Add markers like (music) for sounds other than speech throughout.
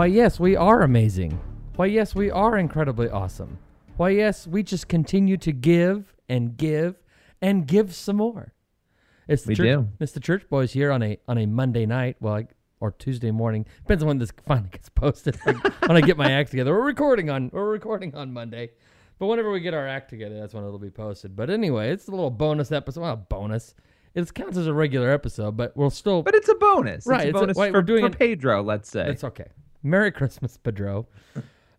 Why, yes, we are amazing. Why, yes, we are incredibly awesome. Why, yes, we just continue to give and give and give some more. It's the We church, do. It's the church boys here on a on a Monday night, well, like, or Tuesday morning. Depends on when this finally gets posted. (laughs) when I get my act together, we're recording on we're recording on Monday, but whenever we get our act together, that's when it'll be posted. But anyway, it's a little bonus episode. Well, bonus. It counts as a regular episode, but we'll still. But it's a bonus. Right, It's it's a a- bonus why for, we're doing for Pedro, let's say. It's okay. Merry Christmas, Pedro.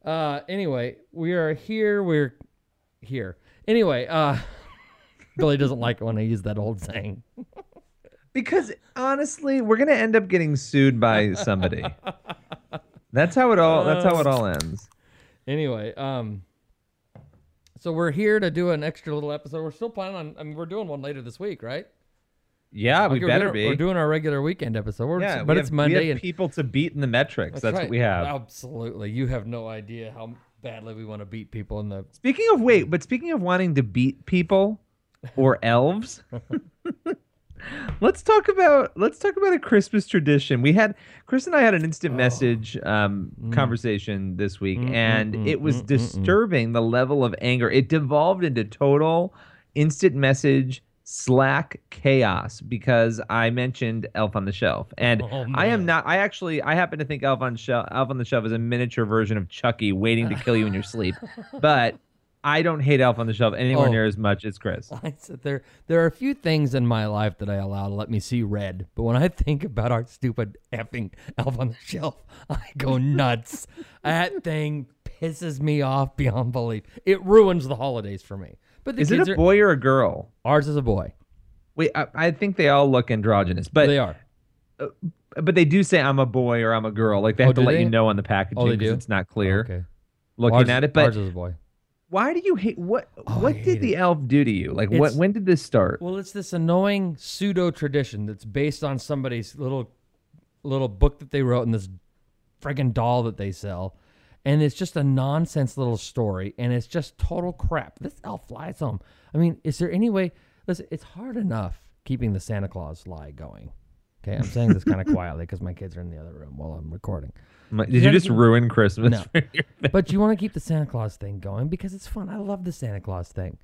Uh, anyway, we are here. We're here. Anyway, uh, (laughs) Billy doesn't like it when I use that old saying. Because honestly, we're gonna end up getting sued by somebody. that's how it all. That's how it all ends. Anyway, um, so we're here to do an extra little episode. We're still planning on. I mean, we're doing one later this week, right? Yeah, we Okay, we're better doing- be. We're doing our regular weekend episode. We're, yeah, but it's Monday We have and people to beat in the metrics. That's, right. what we have. Absolutely, you have no idea how badly we want to beat people in the. Speaking of wait, but speaking of wanting to beat people or (laughs) elves, (laughs) let's talk about let's talk about a Christmas tradition. We had Chris and I had an instant message um, conversation this week, Mm, and mm, it mm, was mm, mm, mm. disturbing the level of anger. It devolved into total instant message Slack chaos because I mentioned Elf on the Shelf, and Oh, I am not. I actually I happen to think Elf on Shelf Elf on the Shelf is a miniature version of Chucky waiting to kill you in your sleep, (laughs) but. I don't hate Elf on the Shelf anywhere Oh. near as much as Chris. I said there there are a few things in my life that I allow to let me see red, but when I think about our stupid effing elf on the shelf, I go nuts. (laughs) that thing pisses me off (laughs) beyond belief. It ruins the holidays for me. But the Is it a are boy or a girl? ours is a boy. Wait, I, I think they all look androgynous, but they are. Uh, but they do say I'm a boy or I'm a girl. Like they Oh, have to let they? you know on the packaging Oh, they 'cause do? it's not clear Okay. looking ours, at it. But ours is a boy. why do you hate what? Oh, what hate did it. the elf do to you? Like what? When did this start? Well, it's this annoying pseudo tradition that's based on somebody's little little book that they wrote and this friggin' doll that they sell. And it's just a nonsense little story and it's just total crap. This elf flies home. I mean, is there any way listen, it's hard enough keeping the Santa Claus lie going. Okay, I'm saying this kind of (laughs) quietly because my kids are in the other room while I'm recording. My- Did you you just keep- ruin Christmas? No. for your family? (laughs) But you want to keep the Santa Claus thing going because it's fun. I love the Santa Claus thing.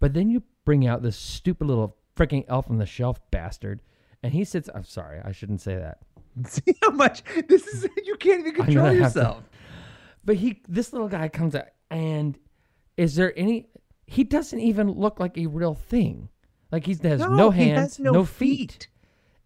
But then you bring out this stupid little freaking elf on the shelf bastard, and he sits. I'm sorry, I shouldn't say that. (laughs) See how much this is? You can't even control yourself. But he, this little guy comes out, and is there any? He doesn't even look like a real thing. Like he has no, No, he hands, has no feet. feet.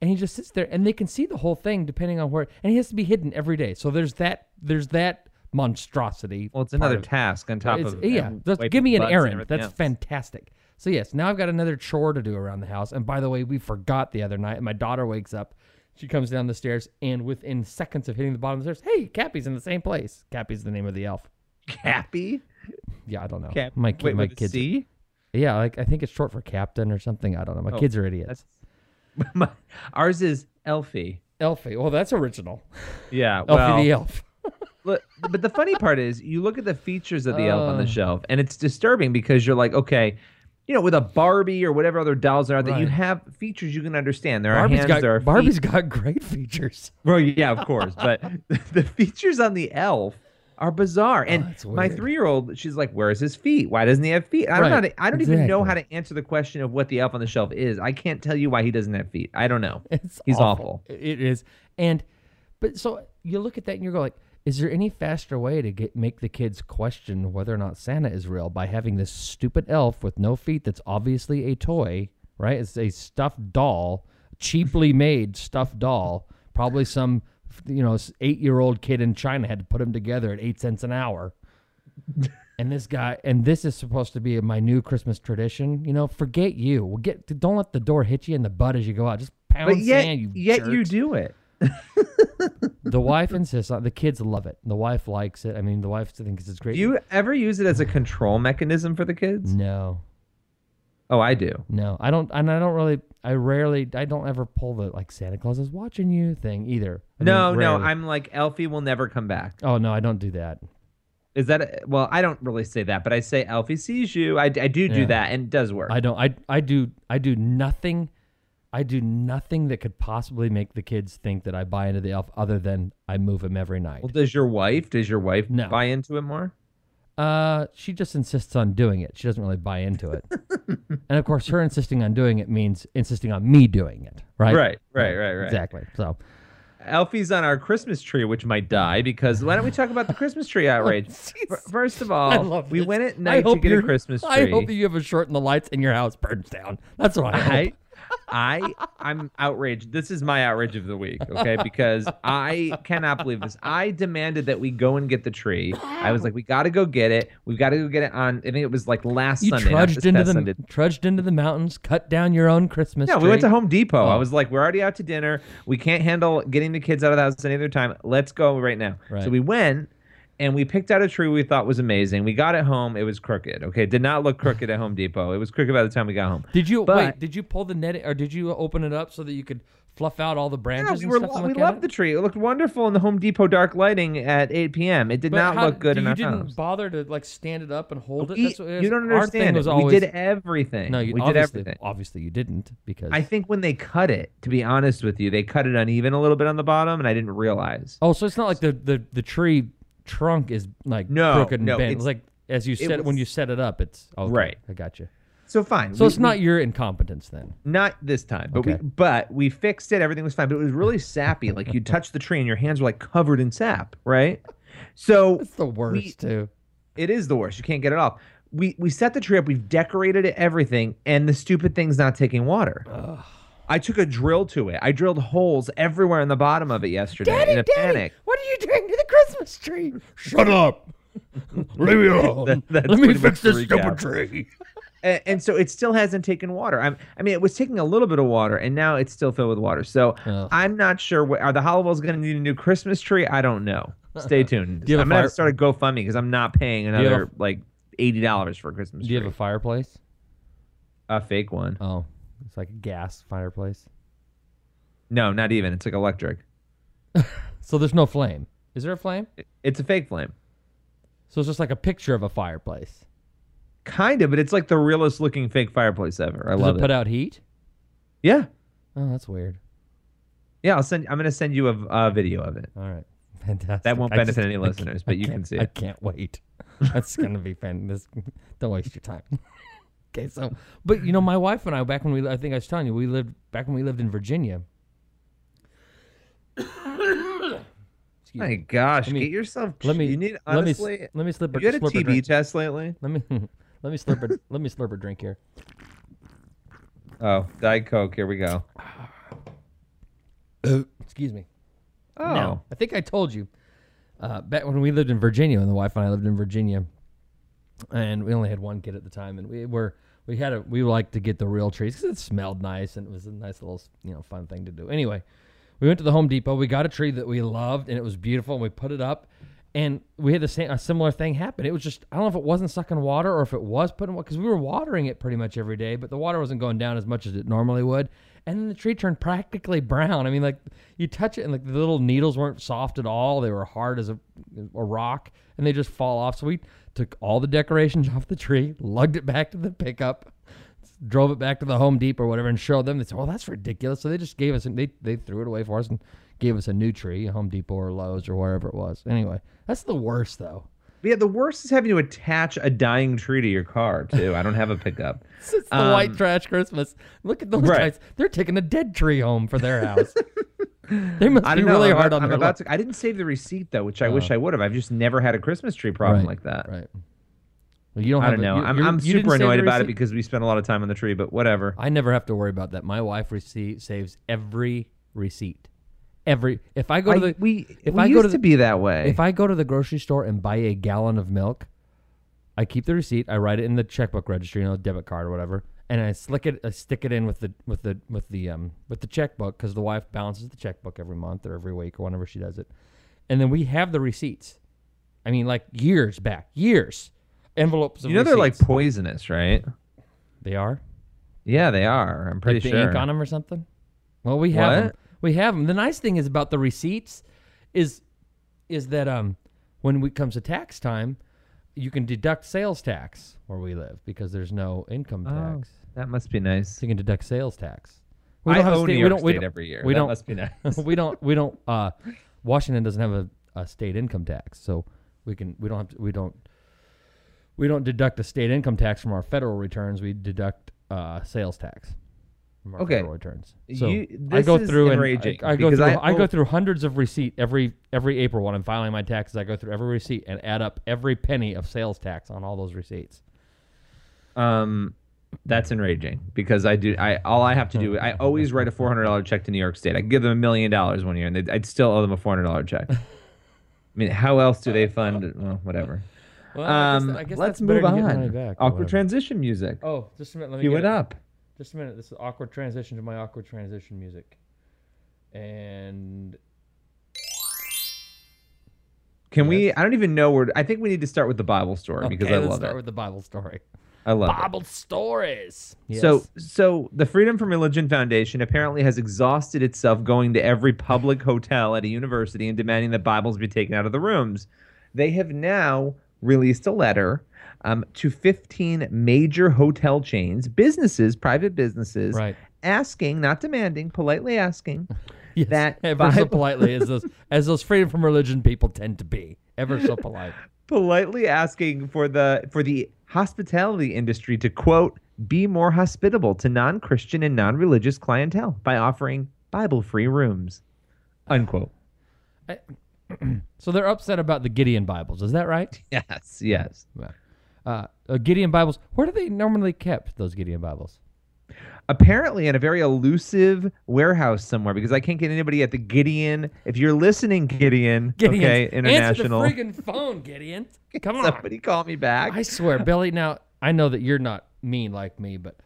and he just sits there, and they can see the whole thing depending on where. And he has to be hidden every day. So there's that. There's that monstrosity. Well, it's another of task on top It's- of yeah. Just give me an errand. That's else. fantastic. So yes, now I've got another chore to do around the house. And by the way, we forgot the other night. And my daughter wakes up. She comes down the stairs, and within seconds of hitting the bottom of the stairs, hey, Cappy's in the same place. Cappy's the name of the elf. Cappy. Yeah, I don't know. Cap. My Wait, my kids. C? Yeah, like I think it's short for captain or something. I don't know. My Oh, kids are idiots. (laughs) My- Ours is Elfie. Elfie. Well, that's original. Yeah. (laughs) Elfie well, the elf. (laughs) Look, but the funny part is, you look at the features of the elf on Uh. the shelf, and it's disturbing because you're like, okay, you know, with a Barbie or whatever other dolls are out there, you have features you can understand. There are Barbie's hands, got there are Barbie's feet. got great features. Well, yeah, of course, but (laughs) (laughs) the features on the elf are bizarre. Oh, and Oh, my three-year-old, she's like, "Where's his feet? Why doesn't he have feet?" I don't Right, know. To, I don't even know how to answer the question of what the elf on the shelf is. I can't tell you why he doesn't have feet. I don't know. (laughs) It's He's awful. It is. And but so you look at that and you go like, is there any faster way to get make the kids question whether or not Santa is real by having this stupid elf with no feet that's obviously a toy, right? It's a stuffed doll, cheaply (laughs) made stuffed doll. Probably some you know, eight year old kid in China had to put them together at eight cents an hour. (laughs) and this guy, and this is supposed to be my new Christmas tradition. You know, forget you. We'll get. Don't let the door hit you in the butt as you go out. Just pound but yet, sand. You yet you do it. (laughs) The wife insists on. The kids love it. The wife likes it. I mean, the wife thinks it's great. Do you ever use it as a control mechanism for the kids? No, Oh, I do. no, I don't. And I don't really. I rarely. I don't ever pull the like Santa Claus is watching you thing either. I No, mean, no. I'm like Elfie will never come back. Oh no, I don't do that. Is that well? I don't really say that, but I say Elfie sees you. I, I do do Yeah. that, and it does work. I don't. I I do. I do nothing. I do nothing that could possibly make the kids think that I buy into the elf, other than I move him every night. well, does your wife? Does your wife No. buy into it more? Uh, she just insists on doing it. She doesn't really buy into it. (laughs) and of course, her insisting on doing it means insisting on me doing it. Right. Right, right, right, right. Exactly. So. Elfie's on our Christmas tree, which might die because why don't we talk about the Christmas tree (laughs) outrage? F- First of Oh, all, we went at I night to hope get a Christmas tree. I hope that you have a short and the lights and your house burns down. That's what I hope. I, I, I'm outraged. This is my outrage of the week, okay? Because I cannot believe this. I demanded that we go and get the tree. I was like, we got to go get it. We've got to go get it on. I think it was like last you Sunday. trudged into the Sunday. trudged into the mountains, cut down your own Christmas Yeah, tree. we went to Home Depot. I Oh. was like, we're already out to dinner. We can't handle getting the kids out of the house any other time. Let's go right now. Right. So we went and we picked out a tree we thought was amazing. We got it home. It was crooked. Okay, it did not look crooked at Home Depot. It was crooked by the time we got home. Did you But- wait? Did you pull the net or did you open it up so that you could fluff out all the Yeah, branches we and were we loved the tree. It looked wonderful in the Home Depot dark lighting at 8 p.m. It did But not how- look good you in our didn't house. bother to like stand it up and hold it. We- That's what it you don't understand. was it. always, we did everything. No, you we did everything. Obviously, you didn't because I think when they cut it, to be honest with you, they cut it uneven a little bit on the bottom, and I didn't realize. Oh, so it's not like the the, the tree trunk is like No, crooked and no, bent. it's- like as you it said when you set it up, it's okay, Right. I got you. So fine. So we- it's not we- your incompetence then. Not this time, but Okay. we but we fixed it. Everything was fine, but it was really (laughs) sappy. like you touched the tree and your hands were like covered in sap, right? So It's the worst too. it is the worst. You can't get it off. We we set the tree up. We've decorated it, everything, and the stupid thing's not taking water. I took a drill to it. I drilled holes everywhere in the bottom of it yesterday in a panic. what are you doing to the Christmas tree? Shut up. (laughs) Leave me alone. That- that's Let me fix this stupid recap. tree. and, and so it still hasn't taken water. I'm, I mean, it was taking a little bit of water, and now it's still filled with water. So. I'm not sure. What, are the Hallowells going to need a new Christmas tree? I don't know. Stay (laughs) tuned. Do you have I'm fire- to start a GoFundMe because I'm not paying you have another like eighty dollars for a Christmas Do you tree. have a fireplace? a fake one? Oh, it's like a gas fireplace. No, not even. It's like electric. (laughs) So there's no flame. Is there a flame? It's a fake flame. So it's just like a picture of a fireplace. Kind of, but it's like the realest looking fake fireplace ever. I Does love it it. put out heat? yeah, Oh, that's weird. yeah. I'll send. I'm gonna send you a, a video of it. All right. (laughs) Fantastic. That won't benefit just- any I listeners, but you can see I can't wait. (laughs) That's gonna be fan. This, don't waste your time. (laughs) okay, so but you know, my wife and I back when we I think I was telling you we lived back when we lived in Virginia. Excuse My me. gosh, me- get yourself. Let me You need let me honestly. let me slip a you had a TB test lately? Let me (laughs) let me slurp a (laughs) let me slurp a drink here. Oh, Diet Coke. Here we go. (sighs) Excuse me. Oh, Now, I think I told you uh, back when we lived in Virginia, when the wife and I lived in Virginia, and we only had one kid at the time, and we were we had a we liked to get the real trees because it smelled nice and it was a nice little you know fun thing to do. Anyway, we went to the Home Depot. We got a tree that we loved, and it was beautiful. And we put it up, and we had the same a similar thing happen. It was just I don't know if it wasn't sucking water or if it was putting water because we were watering it pretty much every day, but the water wasn't going down as much as it normally would. And then the tree turned practically brown. I mean, like you touch it, and like the little needles weren't soft at all. They were hard as a, a rock, and they just fall off. So we took all the decorations (laughs) off the tree, lugged it back to the pickup, drove it back to the Home Depot or whatever, and showed them. They said, "Well, that's ridiculous." So they just gave us, they they threw it away for us and gave us a new tree, Home Depot or Lowe's or wherever it was. Anyway, that's the worst though. yeah. The worst is having to attach a dying tree to your car too. I don't have a pickup. (laughs) It's the Um, white trash Christmas. Look at those right. guys. They're taking a dead tree home for their house. (laughs) they must I be know. really I'm hard about, on I'm their about luck. to. I didn't save the receipt though, which I wish I would have. I've just never had a Christmas tree problem Right, like that. Right. You don't I don't a- know. I'm, I'm super annoyed about it because we spent a lot of time on the tree. But whatever. I never have to worry about that. My wife receipt saves every receipt. Every if I go to I- the we if we I go to to, be that way. if I go to the grocery store and buy a gallon of milk, I keep the receipt. I write it in the checkbook registry, you know, debit card or whatever, and I slick it, I stick it in with the with the with the um with the checkbook because the wife balances the checkbook every month or every week or whenever she does it, and then we have the receipts. I mean, like years back, years, envelopes. You know they're like receipts. poisonous, right? they are Yeah, they are. I'm pretty like the sure. ink on them or something. Well, we have them. We have them. The nice thing is about the receipts is is that um when it comes to tax time, you can deduct sales tax where we live because there's no income Oh, tax. that must be nice. So you can deduct sales tax. I have a state- New we York we State don't- every year. We that don't. must be (laughs) nice. we don't. We don't. Uh, Washington doesn't have a, a state income tax, so we can. We don't have. To, we don't. We don't deduct a state income tax from our federal returns. We deduct uh, sales tax from our Okay. federal returns. So You- I go is through and I, I go through. I I, go through hundreds of receipt every every April when I'm filing my taxes. I go through every receipt and add up every penny of sales tax on all those receipts. Um, that's enraging because I do. I all I have to do. I always write a four hundred dollar check to New York State. I give them a million dollars one year, and I'd still owe them a four hundred dollar check. (laughs) I mean, how else do they fund? Well, whatever. Well, I guess- Um, I guess let's move on. back Awkward transition music. Oh, just a minute. Let me Cue get it up. Just a minute. This is awkward transition to my awkward transition music. And Can we? I don't even know where. I think we need to start with the Bible story because Okay, I let's love start it. with the Bible story. I love it. Bible stories. So, so the Freedom from Religion Foundation apparently has exhausted itself going to every public hotel at a university and demanding that Bibles be taken out of the rooms. They have now released a letter um, to 15 major hotel chains, businesses, private businesses, right. asking, not demanding, politely asking (laughs) Yes, that ever so politely as those (laughs) as those freedom from religion people tend to be. Ever so polite. politely asking for the for the hospitality industry to quote be more hospitable to non-christian and non-religious clientele by offering bible-free rooms unquote (clears throat) So they're upset about the Gideon Bibles. Is that right? (laughs) yes yes Uh, uh, Gideon Bibles. Where do they normally kept those Gideon Bibles? apparently in a very elusive warehouse somewhere because i can't get anybody at the gideon if you're listening gideon (laughs) Gideon. okay Answer international the friggin' phone, Gideon. (laughs) Come on. somebody call me back I swear, Billy. Now I know that you're not mean like me, but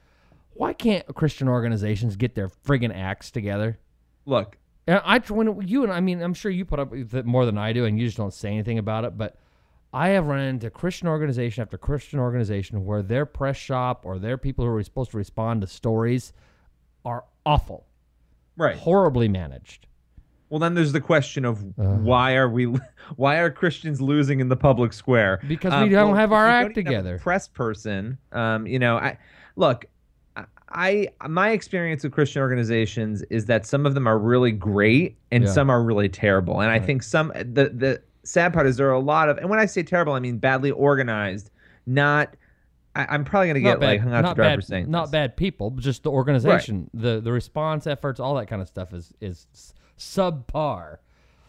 why can't Christian organizations get their friggin' acts together? look And I when you and I mean, I'm sure you put up with it more than I do, and you just don't say anything about it. But I have run into Christian organization after Christian organization where their press shop or their people who are supposed to respond to stories are awful, right horribly managed. Well, then there's the question of Uh. why are we, (laughs) why are Christians losing in the public square? Because we don't have our act don't even have a together. press person, um, you know, I look. I my experience with Christian organizations is that some of them are really great and Yeah. some are really terrible. And I think some the the sad part is there are a lot of and when I say terrible, I mean badly organized, not. I, I'm probably gonna get bad, like hung out to dry for saying not this. bad people, but just the organization, the the response efforts, all that kind of stuff is is subpar.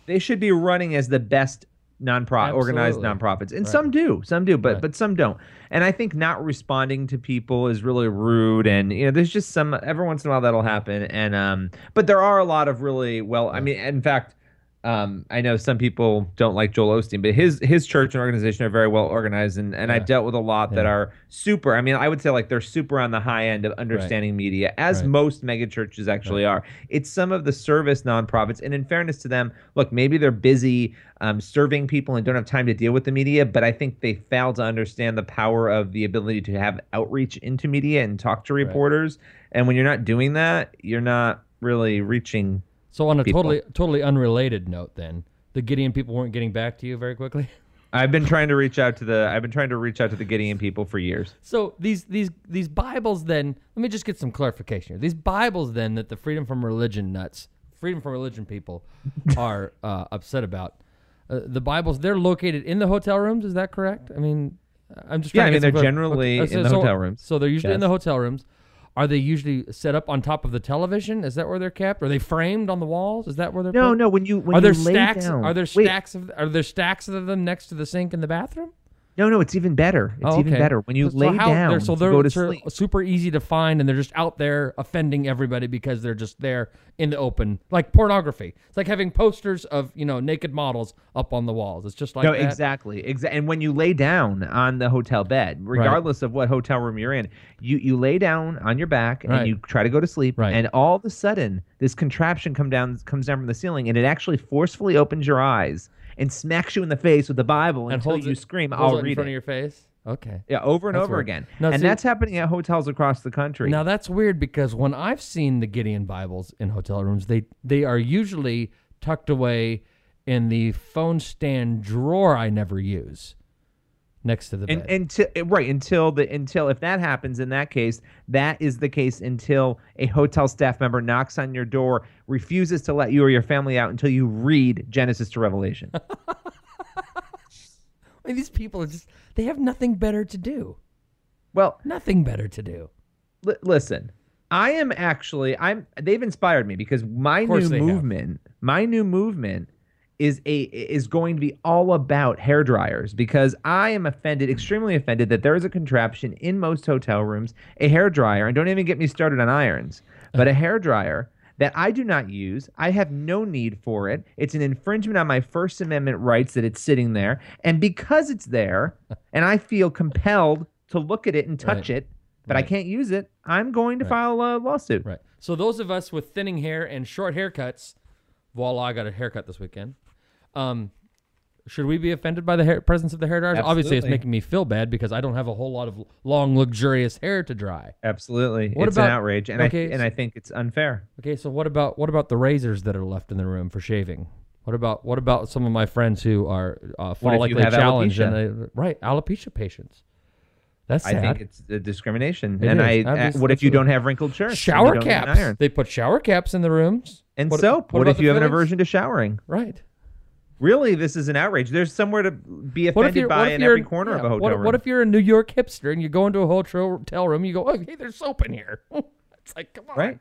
they should be running as the best non-profit organized nonprofits and Right. some do some do but Right. but some don't and i think not responding to people is really rude and you know there's just some every once in a while that'll happen and um but there are a lot of really well i mean in fact um, I know some people don't like Joel Osteen, but his his church and organization are very well organized, and, and I've dealt with a lot that are super. I mean, I would say like they're super on the high end of understanding media, as Right. most mega churches actually are. It's some of the service nonprofits, and in fairness to them, look, maybe they're busy um, serving people and don't have time to deal with the media, but I think they fail to understand the power of the ability to have outreach into media and talk to reporters. And when you're not doing that, you're not really reaching. So on a People. totally totally unrelated note, then the Gideon people weren't getting back to you very quickly. (laughs) I've been trying to reach out to the I've been trying to reach out to the Gideon people for years. So these these these Bibles then let me just get some clarification here. These Bibles then that the freedom from religion nuts, freedom from religion people (laughs) are uh, upset about. Uh, the Bibles they're located in the hotel rooms. Is that correct? I mean, I'm just Yeah, I mean, they're generally okay, in the hotel rooms. So they're usually in the hotel rooms. Are they usually set up on top of the television? Is that where they're kept? Are they framed on the walls? Is that where they're No, put? no. When you when are there you lay stacks? down- Are there Wait, stacks of? Are there stacks of them next to the sink in the bathroom? No, no, it's even better. It's Oh, even better when you So lay how- down they're, so they're, go to they're sleep. super easy to find, and they're just out there offending everybody because they're just there in the open, like pornography. It's like having posters of you know naked models up on the walls. It's just like no, that. exactly. Exa- and when you lay down on the hotel bed, regardless of what hotel room you're in, you, you lay down on your back and Right. you try to go to sleep. Right. And all of a sudden, this contraption come down comes down from the ceiling and it actually forcefully opens your eyes and smacks you in the face with the Bible And until holds you it- scream, I'll read it in front it. of your face. Okay. yeah, over and That's over weird. again. Now, and see- that's happening at hotels across the country. Now that's weird because when I've seen the Gideon Bibles in hotel rooms, they they are usually tucked away in the phone stand drawer I never use, next to the bed. until eh, right until the until if that happens in that case that is the case until a hotel staff member knocks on your door refuses to let you or your family out until you read genesis to revelation (laughs) I mean, these people are just they have nothing better to do. well Nothing better to do. li- listen i am actually i'm they've inspired me because my new they have. movement my new movement is a is going to be all about hair dryers because I am offended, extremely offended that there is a contraption in most hotel rooms, a hair dryer, and don't even get me started on irons, but a hair dryer that I do not use. I have no need for it. It's an infringement on my First Amendment rights that it's sitting there, and because it's there, and I feel compelled to look at it and touch Right. it, but I can't use it. I'm going to file a lawsuit. Right. So those of us with thinning hair and short haircuts, voila, I got a haircut this weekend. Um, should we be offended by the hair, presence of the hair dryers? Obviously, it's making me feel bad because I don't have a whole lot of long, luxurious hair to dry. Absolutely, What it's about- an outrage, and okay, I and I think it's unfair. Okay, so what about what about the razors that are left in the room for shaving? What about what about some of my friends who are uh, What follically have challenged alopecia? and they, right alopecia patients? That's sad. I think it's a discrimination. It and is. I, uh, what if you don't have wrinkled shirts? shower don't have an caps. They put shower caps in the rooms And What- soap. What, about if you have an aversion to showering? Right. Really, this is an outrage. There's somewhere to be offended by in every corner yeah, of a hotel what, room. what if you're a New York hipster and you go into a hotel room? You go, oh, hey, there's soap in here. (laughs) it's like, come on, right?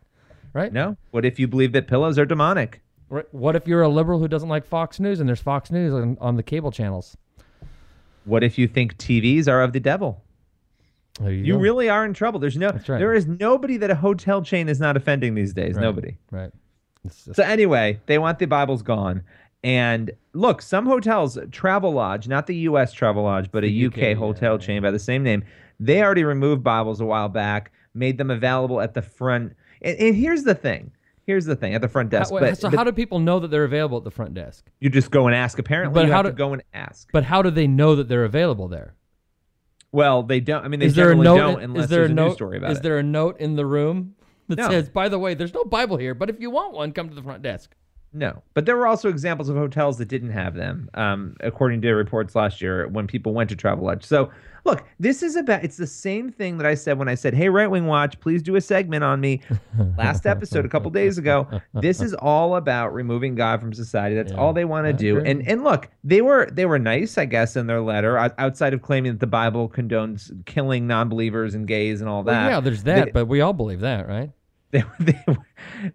right? No. What if you believe that pillows are demonic? What if you're a liberal who doesn't like Fox News and there's Fox News on, on the cable channels? What if you think TVs are of the devil? You, You really are in trouble. There's no. right. There is nobody that a hotel chain is not offending these days. Right. Nobody. right? Just, So anyway, they want the Bibles gone. And look, some hotels, Travelodge, not the U.S. Travelodge, but a UK, UK, hotel yeah. chain by the same name, they already removed Bibles a while back, made them available at the front. And, and here's the thing. Here's the thing at the front desk. wait, but, so but how do people know that they're available at the front desk? you just go and ask? Apparently, But you how have do- to go and ask. But how do they know that they're available there? well, they don't. I mean, they is there a generally note? don't in- unless is there there's a a note? story about is it. there a note in the room that No. says, "By the way, there's no Bible here, but if you want one, come to the front desk." No, but there were also examples of hotels that didn't have them, um, according to reports last year when people went to Travelodge. So, look, this is about it's the same thing that I said when I said, "Hey, Right Wing Watch, please do a segment on me." last episode, a couple (laughs) days ago, this is all about removing God from society. That's Yeah, all they want to do. And and look, they were they were nice, I guess, in their letter, outside of claiming that the Bible condones killing non-believers and gays and all that. Well, yeah, there's that, They- but we all believe that, right? (laughs) they, they were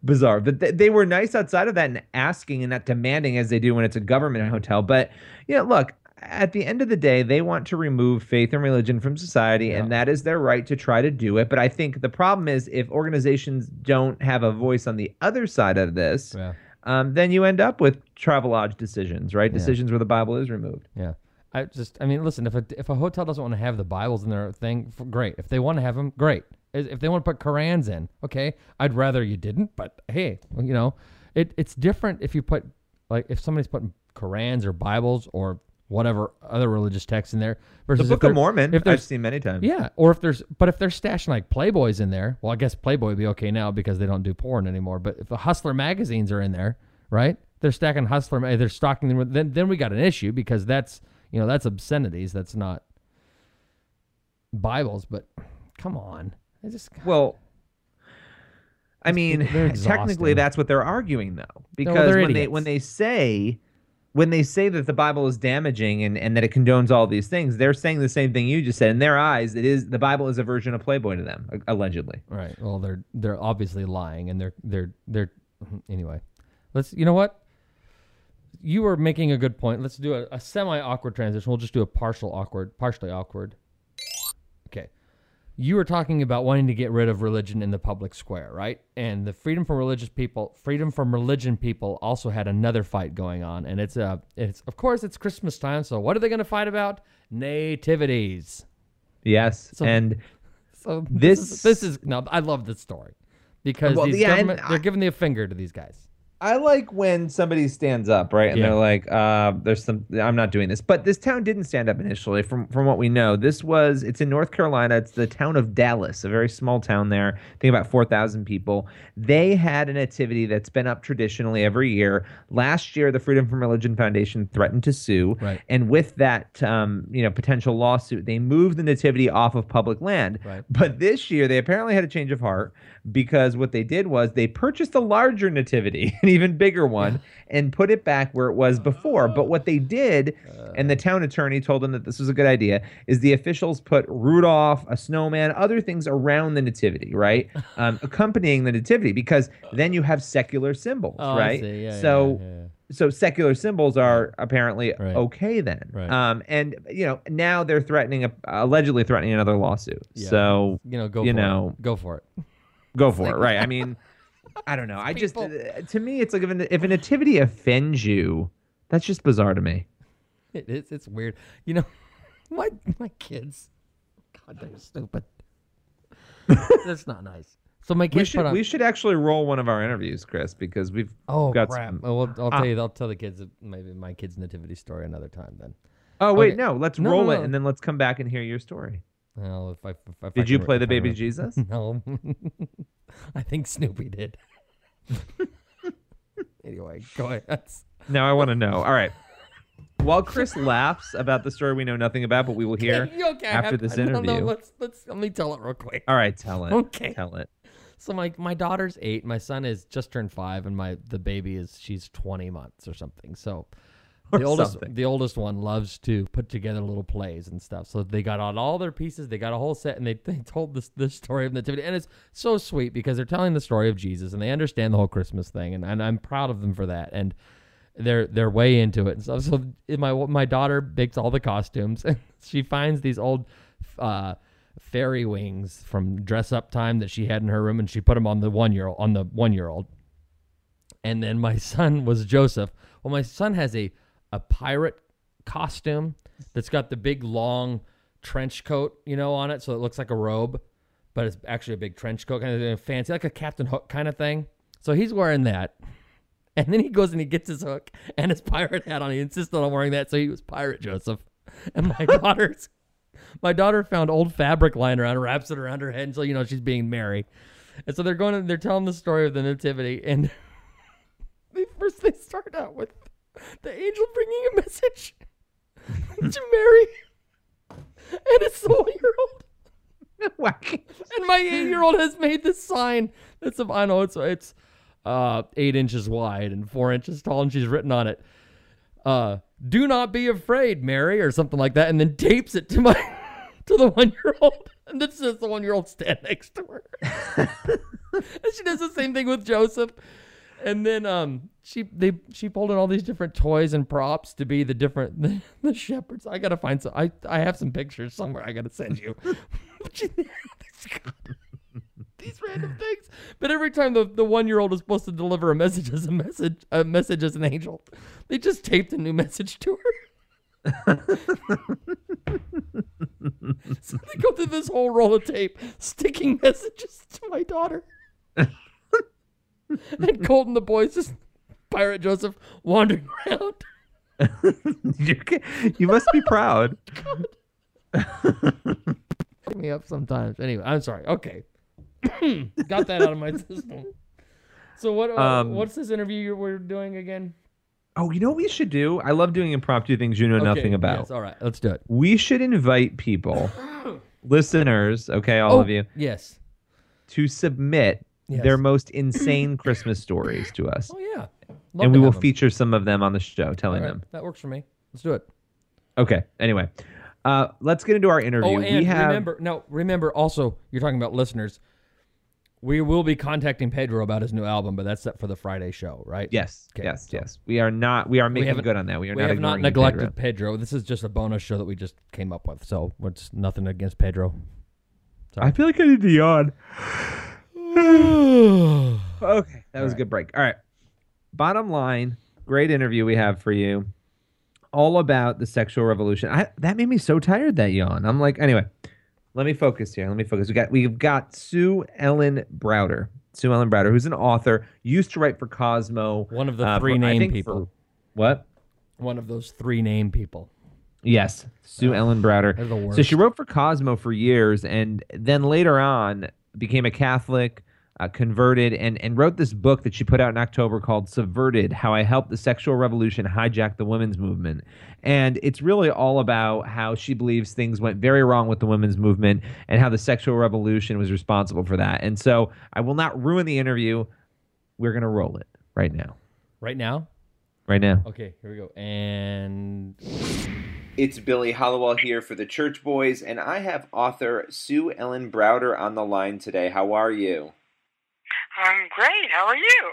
bizarre, but they, they were nice outside of that and asking and not demanding as they do when it's a government hotel. But you know, look, at the end of the day, they want to remove faith and religion from society, and that is their right to try to do it. But I think the problem is if organizations don't have a voice on the other side of this, Yeah. um, then you end up with Travelodge decisions, right? Decisions where the Bible is removed. Yeah. I just, I mean, listen, if a, if a hotel doesn't want to have the Bibles in their thing, great. If they want to have them, great. If if they want to put Korans in, okay. I'd rather you didn't, but hey, you know, it, it's different if you put, like, if somebody's putting Korans or Bibles or whatever other religious texts in there versus if Book of Mormon, If I've seen many times. yeah, or if there's, but if they're stashing like Playboys in there, well, I guess Playboy would be okay now because they don't do porn anymore. But if the Hustler magazines are in there, right? They're stacking Hustler, they're stocking them. Then, then we got an issue because that's, you know, that's obscenities. That's not Bibles. But come on, I just Well, I mean, (laughs) technically that's what they're arguing though, because they're when they when they say when they say that the Bible is damaging and, and that it condones all these things, they're saying the same thing you just said. In their eyes, it is the Bible is a version of Playboy to them, allegedly. right. Well, they're they're obviously lying, and they're they're they're mm-hmm, anyway. Let's. You know what? you were making a good point. Let's do a, a semi awkward transition. We'll just do a partial awkward, partially awkward. You were talking about wanting to get rid of religion in the public square, right? And the freedom from religious people, freedom from religion people also had another fight going on. And it's uh it's of course it's Christmas time, so what are they gonna fight about? Nativities. Yes, So- and (laughs) So This- this is, this is no, I love this story. Because Well, these yeah, government, I- they're giving the finger to these guys. I like when somebody stands up, right? And Yeah. they're like, uh, there's some I'm not doing this. But this town didn't stand up initially from from what we know. This was it's in North Carolina. It's the town of Dallas, a very small town there. I think about 4,000 people. They had a nativity that's been up traditionally every year. Last year the Freedom from Religion Foundation threatened to sue. Right. And with that um, you know, potential lawsuit, they moved the nativity off of public land. Right. But this year they apparently had a change of heart because what they did was they purchased a larger nativity, (laughs) an even bigger one, (laughs) and put it back where it was before. But what they did, and the town attorney told them that this was a good idea, is the officials put Rudolph, a snowman, other things around the nativity, right? (laughs) Um, accompanying the nativity, because then you have secular symbols, Oh, right? Yeah, so yeah, yeah, so secular symbols are apparently Right. okay then. Right. Um, and you know now they're threatening, a, allegedly threatening another lawsuit. Yeah. So you know, go you know, it. Go for it. Go for it. Right. I (laughs) mean, I don't know. I just uh, to me, it's like if a, if a nativity offends you, that's just bizarre to me. It is. It's weird. You know, (laughs) my my kids. God, they're stupid. (laughs) That's not nice. So my kids. We should on. we should actually roll one of our interviews, Chris, because we've oh got crap! some- Oh, well, I'll Ah. tell you. I'll tell the kids maybe my kids' nativity story another time. Then. Oh wait, Okay. no. Let's No, roll no, it and then let's come back and hear your story. Well, if I, if, if I Did you can- play the baby Jesus? (laughs) No. (laughs) I think Snoopy did. (laughs) anyway, go ahead. Now I want to know. All right. While Chris laughs about the story we know nothing about, but we will hear You okay? After have- this I don't know, interview. let's let's let me tell it real quick. All right, tell it. Okay. Tell it. So my my daughter's eight, my son is just turned five, and my the baby is she's twenty months or something. So (laughs) the oldest something. the oldest one loves to put together little plays and stuff. So they got out all their pieces, they got a whole set, and they, (laughs) they told this this story of nativity, and it's so sweet because they're telling the story of Jesus and they understand the whole Christmas thing, and, and I'm proud of them for that. And they're they're way into it and stuff. So my my daughter makes all the costumes, (laughs) and she finds these old. Uh, fairy wings from dress up time that she had in her room and she put them on the one year old on the one year old and then my son was joseph well my son has a a pirate costume that's got the big long trench coat you know on it so it looks like a robe but it's actually a big trench coat kind of uh, fancy like a captain hook kind of thing. So he's wearing that (laughs) and then he goes and he gets his hook and his pirate hat on. He insisted on wearing that so he was pirate joseph. And my (laughs) daughter's my daughter found old fabric lying around, wraps it around her head until you know she's being Mary. And so they're going and they're telling the story of the nativity, and (laughs) they first they start out with the angel bringing a message (laughs) to Mary, and it's the one year old, and my eight year old has made this sign that's a, I know it's it's uh eight inches wide and four inches tall, and she's written on it. Uh, do not be afraid, Mary, or something like that, and then tapes it to my (laughs) to the one year old, and then says the one year old stand next to her. (laughs) and she does the same thing with Joseph, and then um she they she pulled in all these different toys and props to be the different the, (laughs) the shepherds. I gotta find some. I I have some pictures somewhere. I gotta send you. (laughs) (laughs) She- these random things. But every time the, the one year old is supposed to deliver a message as a message a message as an angel, they just taped a new message to her. so they go through this whole roll of tape, sticking messages to my daughter. and Colton the boys just Pirate Joseph wandering (laughs) around. you, you must be proud. (laughs) Me up sometimes. Anyway, I'm sorry. Okay. (clears throat) Got that out of my (laughs) system. So what? Uh, Um, what's this interview we're doing again? Oh, you know what we should do? I love doing impromptu things you know Okay, nothing about. Yes, all right, let's do it. We should invite people, (coughs) listeners, okay, all oh, of you, Yes. to submit Yes. their most (coughs) insane Christmas stories to us. Oh yeah. Love and we will have 'em. feature some of them on the show, telling All right, them. That works for me. Let's do it. Okay, anyway. Uh, let's get into our interview. Oh, and we have remember, no, remember also, you're talking about listeners. We will be contacting Pedro about his new album, but that's set for the Friday show, right? Yes, Okay, yes, so- yes. We are not. We are making haven't- good on that. We are We not. have not neglected Pedro. Pedro. This is just a bonus show that we just came up with, so it's nothing against Pedro. I feel like I need to yawn. (sighs) Okay, that was a good break. All right. Bottom line, great interview we have for you. All about the sexual revolution. I, that made me so tired that yawn. I'm like, anyway, let me focus here. Let me focus. We got we've got Sue Ellen Browder. Sue Ellen Browder, who's an author, used to write for Cosmo. One of the uh, three for- name people. for- what? One of those three name people. Yes, Sue Ellen Browder. So she wrote for Cosmo for years, and then later on became a Catholic, uh, converted, and and wrote this book that she put out in October called "Subverted: How I Helped the Sexual Revolution Hijack the Women's Movement." And it's really all about how she believes things went very wrong with the women's movement and how the sexual revolution was responsible for that. And so I will not ruin the interview. We're gonna roll it right now. Right now? Right now. Okay, here we go. And It's Billy Hallowell here for the Church Boys, and I have author Sue Ellen Browder on the line today. How are you? I'm great. How are you?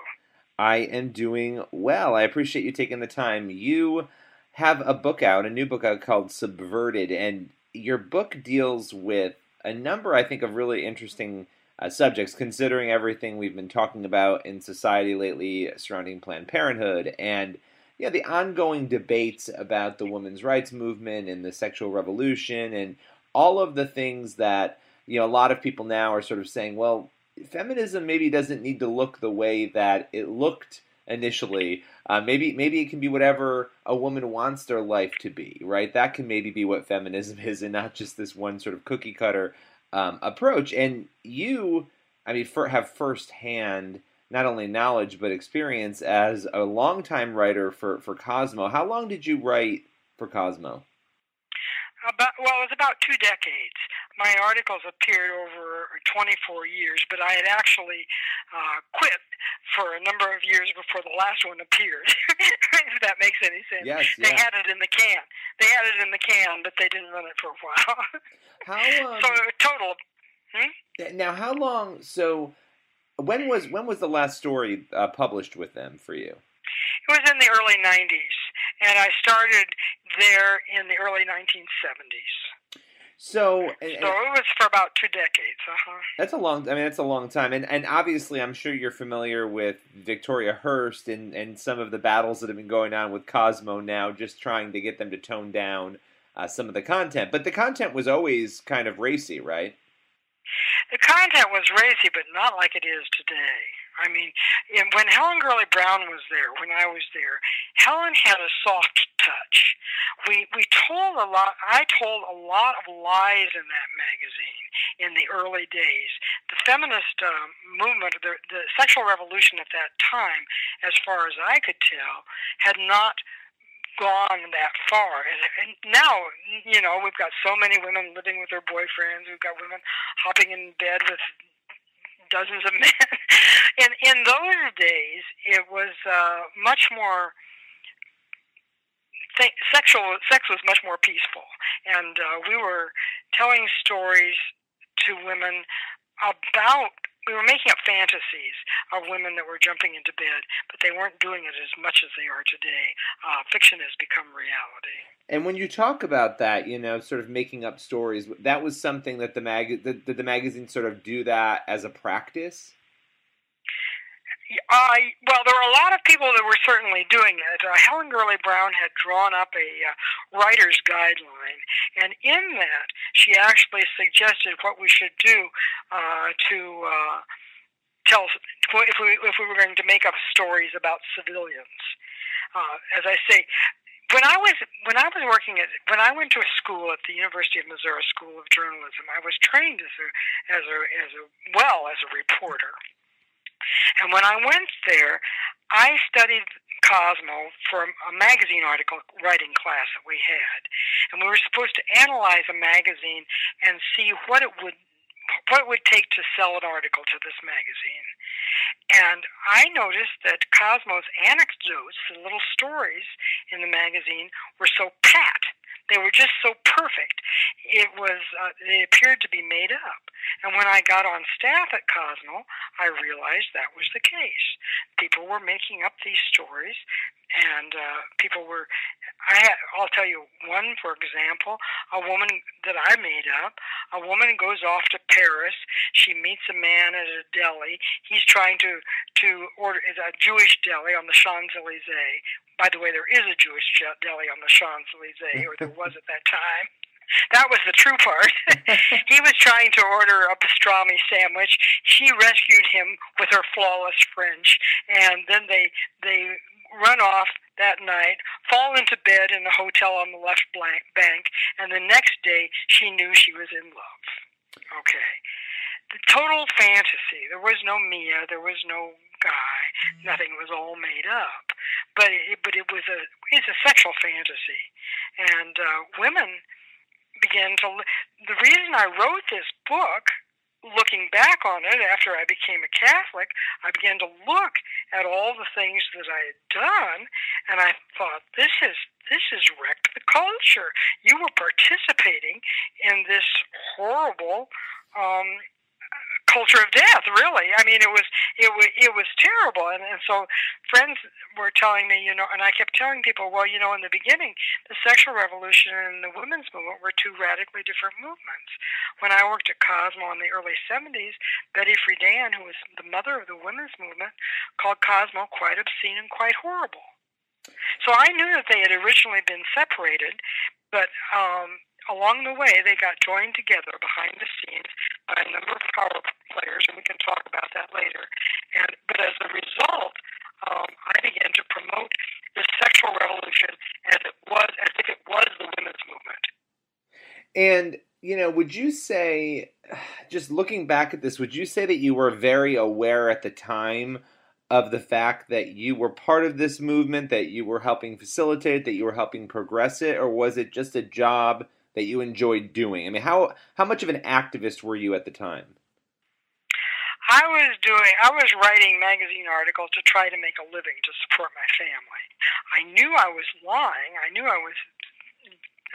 I am doing well. I appreciate you taking the time. You have a book out, a new book out called Subverted, and your book deals with a number, I think, of really interesting uh, subjects, considering everything we've been talking about in society lately surrounding Planned Parenthood and yeah, the ongoing debates about the women's rights movement and the sexual revolution and all of the things that you know a lot of people now are sort of saying, well, feminism maybe doesn't need to look the way that it looked initially. Uh, maybe maybe it can be whatever a woman wants their life to be, right? That can maybe be what feminism (laughs) is, and not just this one sort of cookie cutter um, approach. And you, I mean, for, have firsthand not only knowledge but experience as a longtime writer for for Cosmo. How long did you write for Cosmo? About, well, it was about two decades. My articles appeared over 24 years, but I had actually uh, quit for a number of years before the last one appeared. (laughs) if that makes any sense. Yes, They had it in the can. They had it in the can, but they didn't run it for a while. (laughs) How um, so total. now? How long? So when was when was the last story uh, published with them for you? It was in the early 90s, and I started there in the early 1970s. So, and- So it was for about two decades. Uh-huh. that's a long. I mean, that's a long time, and and obviously, I'm sure you're familiar with Victoria Hearst and and some of the battles that have been going on with Cosmo now, just trying to get them to tone down uh, some of the content. But the content was always kind of racy, right? The content was racy, but not like it is today. I mean, when Helen Gurley Brown was there, when I was there, Helen had a soft touch. We we told a lot. I told a lot of lies in that magazine in the early days. The feminist um, movement, the the sexual revolution at that time, as far as I could tell, had not gone that far. And, and now, you know, we've got so many women living with their boyfriends. We've got women hopping in bed with dozens of (laughs) men. in in those days, it was uh, much more. Th- sexual sex was much more peaceful, and uh, we were telling stories to women about. We were making up fantasies of women that were jumping into bed, but they weren't doing it as much as they are today. Uh, fiction has become reality. And when you talk about that, you know, sort of making up stories, that was something that the mag did, the magazine sort of do that as a practice. Uh, well, there were a lot of people that were certainly doing it. Uh, Helen Gurley Brown had drawn up a uh, writer's guideline, and in that, she actually suggested what we should do uh, to uh, tell if we if we were going to make up stories about civilians. Uh, as I say, when I was when I was working at when I went to a school at the University of Missouri School of Journalism, I was trained as a as a as a well as a reporter. And when I went there, I studied Cosmo for a magazine article writing class that we had, and we were supposed to analyze a magazine and see what it would what it would take to sell an article to this magazine. And I noticed that Cosmo's anecdotes, the little stories in the magazine, were so pat. They were just so perfect. It was uh, they appeared to be made up. And when I got on staff at Cosmo, I realized that was the case. People were making up these stories, and uh, people were. I had, I'll tell you one, for example, a woman that I made up. A woman goes off to Paris. She meets a man at a deli. He's trying to to order is a Jewish deli on the Champs Elysees. By the way, there is a Jewish deli on the Champs Elysees, or there was at that time. That was the true part. (laughs) he was trying to order a pastrami sandwich. She rescued him with her flawless French, and then they they run off that night, fall into bed in the hotel on the left blank bank, and the next day she knew she was in love. Okay. The total fantasy. There was no Mia, there was no guy, nothing was all made up. But it, but it was a it's a sexual fantasy. And uh, women began to the reason I wrote this book looking back on it after I became a Catholic, I began to look at all the things that I had done, and I thought, this is this has wrecked the culture. You were participating in this horrible um, culture of death. Really, I mean, it was it was it was terrible. And, and so friends were telling me, you know, and I kept telling people, well, you know, in the beginning, the sexual revolution and the women's movement were two radically different movements. When I worked at Cosmo in the early '70s, Betty Friedan, who was the mother of the women's movement, called Cosmo quite obscene and quite horrible. So I knew that they had originally been separated, but um, along the way, they got joined together behind the scenes by a number of power players, and we can talk about that later. And but as a result, um, I began to promote the sexual revolution as it was, as if it was the women's movement. And you know, would you say, (sighs) just looking back at this, would you say that you were very aware at the time? of the fact that you were part of this movement, that you were helping facilitate, that you were helping progress it, or was it just a job that you enjoyed doing? I mean, how how much of an activist were you at the time? I was doing, I was writing magazine articles to try to make a living to support my family. I knew I was lying. I knew I was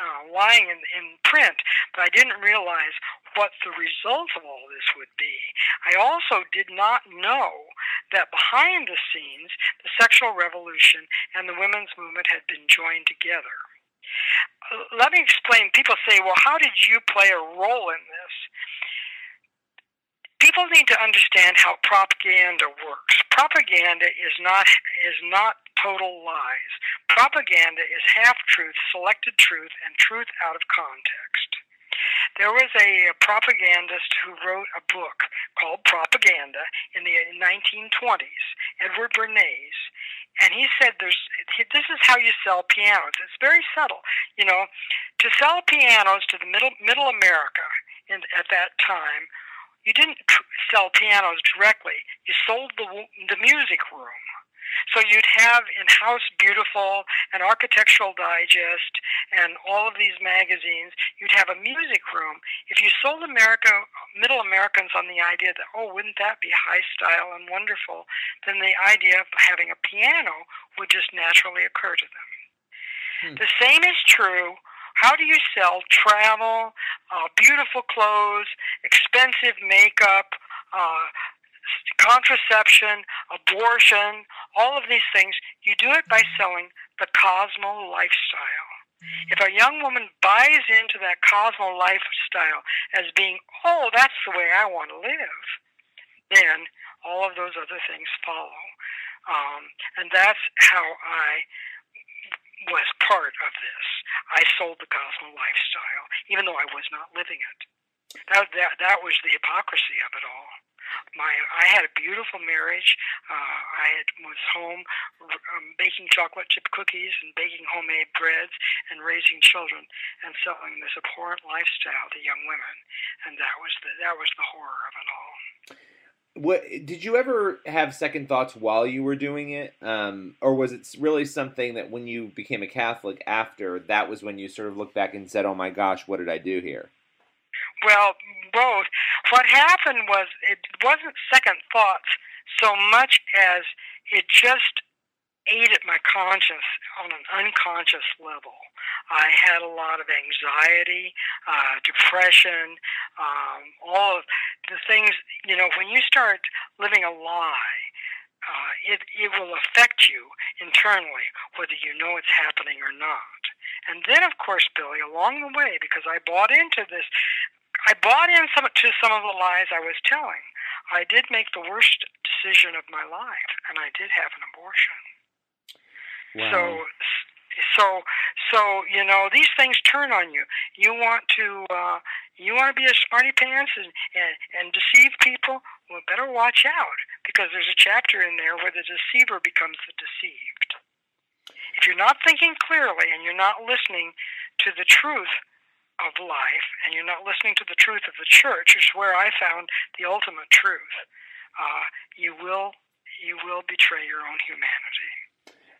uh, lying in, in print, but I didn't realize what the result of all this would be. I also did not know that behind the scenes, the sexual revolution and the women's movement had been joined together. Let me explain. People say, well, how did you play a role in this? People need to understand how propaganda works. Propaganda is not is not total lies. Propaganda is half truth, selected truth, and truth out of context. There was a propagandist who wrote a book called Propaganda in the 1920s, Edward Bernays, and he said there's this is how you sell pianos. It's very subtle, you know, to sell pianos to the middle middle America in, at that time. You didn't sell pianos directly. You sold the the music room. So you'd have in House Beautiful and Architectural Digest and all of these magazines, you'd have a music room. If you sold America, middle Americans on the idea that, oh, wouldn't that be high style and wonderful, then the idea of having a piano would just naturally occur to them. Hmm. The same is true how do you sell travel, uh, beautiful clothes, expensive makeup, uh, contraception, abortion, all of these things, you do it by selling the Cosmo lifestyle. If a young woman buys into that Cosmo lifestyle as being, oh, that's the way I want to live, then all of those other things follow. Um, and that's how I was part of this. I sold the Cosmo lifestyle, even though I was not living it. That, that, that was the hypocrisy of it all my I had a beautiful marriage. Uh, I had, was home um, baking chocolate chip cookies and baking homemade breads and raising children and selling this abhorrent lifestyle to young women, and that was the that was the horror of it all. What did you ever have second thoughts while you were doing it, um, or was it really something that when you became a Catholic after that was when you sort of looked back and said, "Oh my gosh, what did I do here"? Well, both. What happened was it wasn't second thoughts so much as it just ate at my conscience on an unconscious level. I had a lot of anxiety, uh, depression, um, all of the things. You know, when you start living a lie, uh, it it will affect you internally, whether you know it's happening or not. And then, of course, Billy, along the way, because I bought into this, I bought in some to some of the lies I was telling. I did make the worst decision of my life, and I did have an abortion. Wow. So, so, so you know these things turn on you. You want to, uh, you want to be a smarty pants and, and and deceive people. Well, better watch out because there's a chapter in there where the deceiver becomes the deceived. If you're not thinking clearly and you're not listening to the truth of life and you're not listening to the truth of the church, which is where I found the ultimate truth, uh, you will you will betray your own humanity,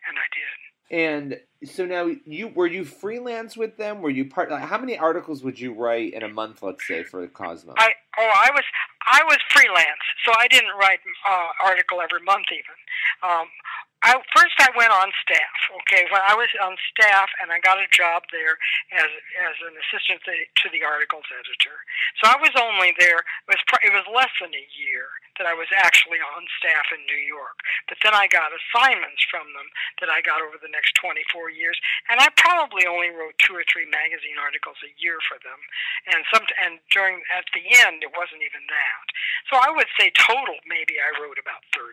and I did. And so now you were you freelance with them? Were you part? Like, how many articles would you write in a month, let's say, for Cosmo? I oh I was I was freelance, so I didn't write uh, article every month even. Um, I first I went on staff. Okay, when I was on staff and I got a job there as as an assistant to, to the articles editor. So I was only there. It was it was less than a year that I was actually on staff in New York. But then I got assignments from them that I got over the next 24 years, and I probably only wrote two or three magazine articles a year for them. And some and during at the end it wasn't even that. So I would say total maybe I wrote about 30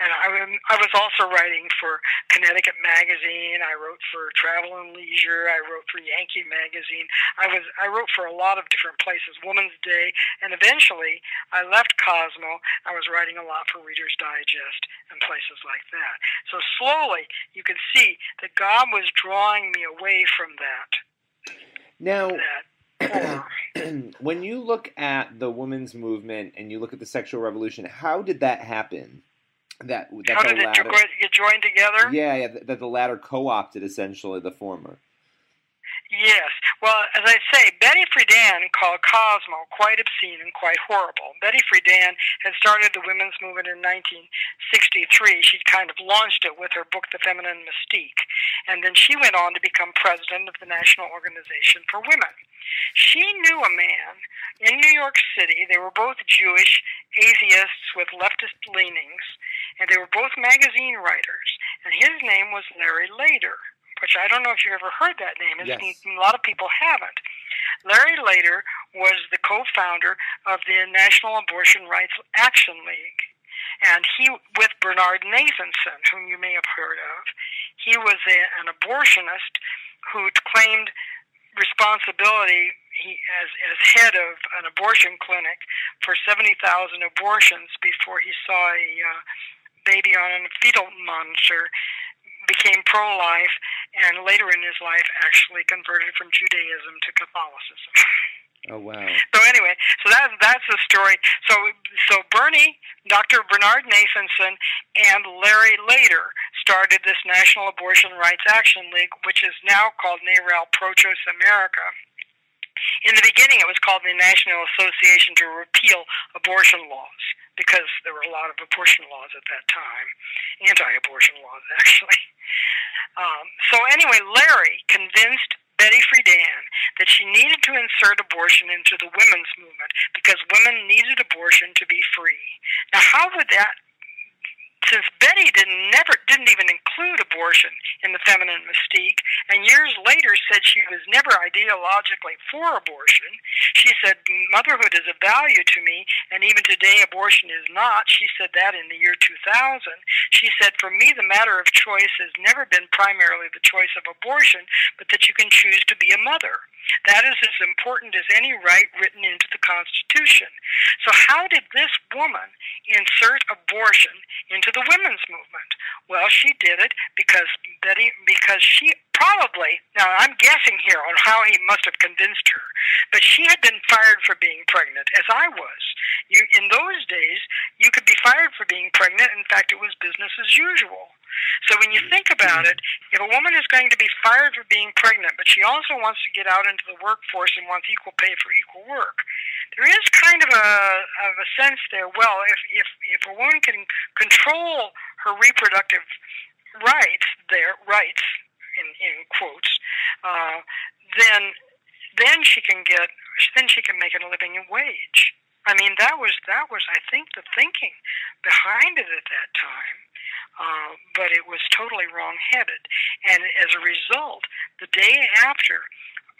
and I, I was also writing for Connecticut Magazine. I wrote for Travel and Leisure. I wrote for Yankee Magazine. I was I wrote for a lot of different places, Woman's Day, and eventually I left Cosmo. I was writing a lot for Reader's Digest and places like that. So slowly, you could see that God was drawing me away from that. now, That (clears throat) when you look at the women's movement and you look at the sexual revolution, how did that happen? That that how the did it latter, jo- get joined together? yeah, yeah, that the latter co-opted essentially the former. Yes. Well, as I say, Betty Friedan called Cosmo quite obscene and quite horrible. Betty Friedan had started the women's movement in 1963. She'd kind of launched it with her book, The Feminine Mystique. And then she went on to become president of the National Organization for Women. She knew a man in New York City. They were both Jewish atheists with leftist leanings, and they were both magazine writers. And his name was Larry Lader which I don't know if you've ever heard that name. Yes. A lot of people haven't. Larry Lader was the co-founder of the National Abortion Rights Action League. And he, with Bernard Nathanson, whom you may have heard of, he was a, an abortionist who claimed responsibility he, as, as head of an abortion clinic for 70,000 abortions before he saw a uh, baby on a fetal monitor became pro-life, and later in his life actually converted from Judaism to Catholicism. Oh wow. so anyway, so that that's the story. So so Bernie, Dr. Bernard Nathanson, and Larry Lader started this National Abortion Rights Action League, which is now called NARAL Pro-Choice America. In the beginning, it was called the National Association to Repeal Abortion Laws because there were a lot of abortion laws at that time, anti-abortion laws (laughs) actually. Um, so anyway, Larry convinced Betty Friedan that she needed to insert abortion into the women's movement because women needed abortion to be free. Now, how would that since Betty didn't never didn't even include abortion in the feminine mystique, and years later said she was never ideologically for abortion, she said motherhood is a value to me, and even today abortion is not. She said that in the year 2000. She said, for me, the matter of choice has never been primarily the choice of abortion, but that you can choose to be a mother. That is as important as any right written into the Constitution. So, how did this woman insert abortion into the women's movement? Well, she did it because Betty, because she probably, now I'm guessing here on how he must have convinced her, but she had been fired for being pregnant, as I was. You, in those days, you could be fired for being pregnant. In fact, it was business as usual. So when you think about it, if a woman is going to be fired for being pregnant, but she also wants to get out into the workforce and wants equal pay for equal work, there is kind of a of a sense there. Well, if if if a woman can control her reproductive rights there, rights in in quotes, uh, then then she can get then she can make a living wage. I mean, that was that was I think the thinking behind it at that time. Uh, but it was totally wrong-headed, and as a result, the day after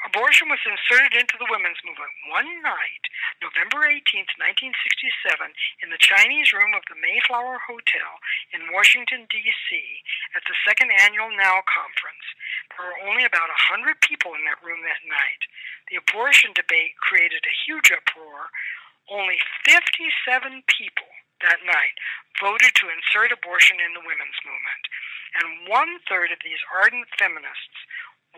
Abortion was inserted into the women's movement one night, November 18, 1967, in the Chinese room of the Mayflower Hotel in Washington, D.C., at the second annual NOW conference. There were only about 100 people in that room that night. The abortion debate created a huge uproar. Only 57 people that night voted to insert abortion in the women's movement. And one third of these ardent feminists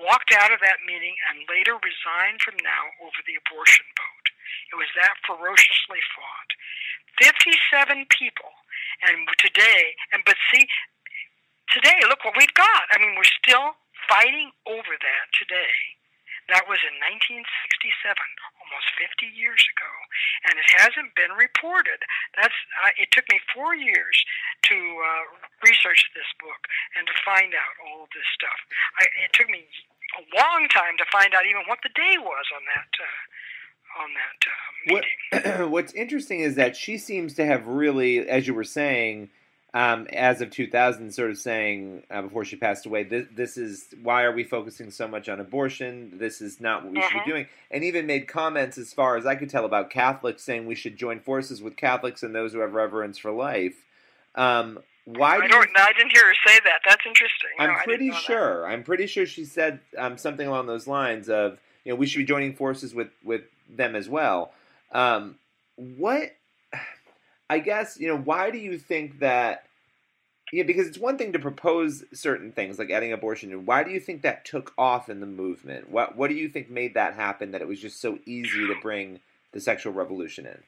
walked out of that meeting and later resigned from now over the abortion vote. It was that ferociously fought. 57 people. And today, and but see, today, look what we've got. I mean, we're still fighting over that today. That was in 1967, almost 50 years ago, and it hasn't been reported. That's uh, it took me four years to uh, research this book and to find out all of this stuff. I, it took me a long time to find out even what the day was on that. Uh, on that uh, meeting. What, (clears throat) what's interesting is that she seems to have really, as you were saying, um, as of 2000, sort of saying uh, before she passed away, this, this is why are we focusing so much on abortion? This is not what we should Mhm. be doing. And even made comments, as far as I could tell, about Catholics, saying we should join forces with Catholics and those who have reverence for life. Um, why do I you don't. I didn't hear her say that. That's interesting. No, I'm pretty know that. sure. I'm pretty sure she said um, something along those lines of, you know, we should be joining forces with with them as well. Um, what? I guess you know. Why do you think that? Yeah, because it's one thing to propose certain things like adding abortion. Why do you think that took off in the movement? What What do you think made that happen? That it was just so easy to bring the sexual revolution in.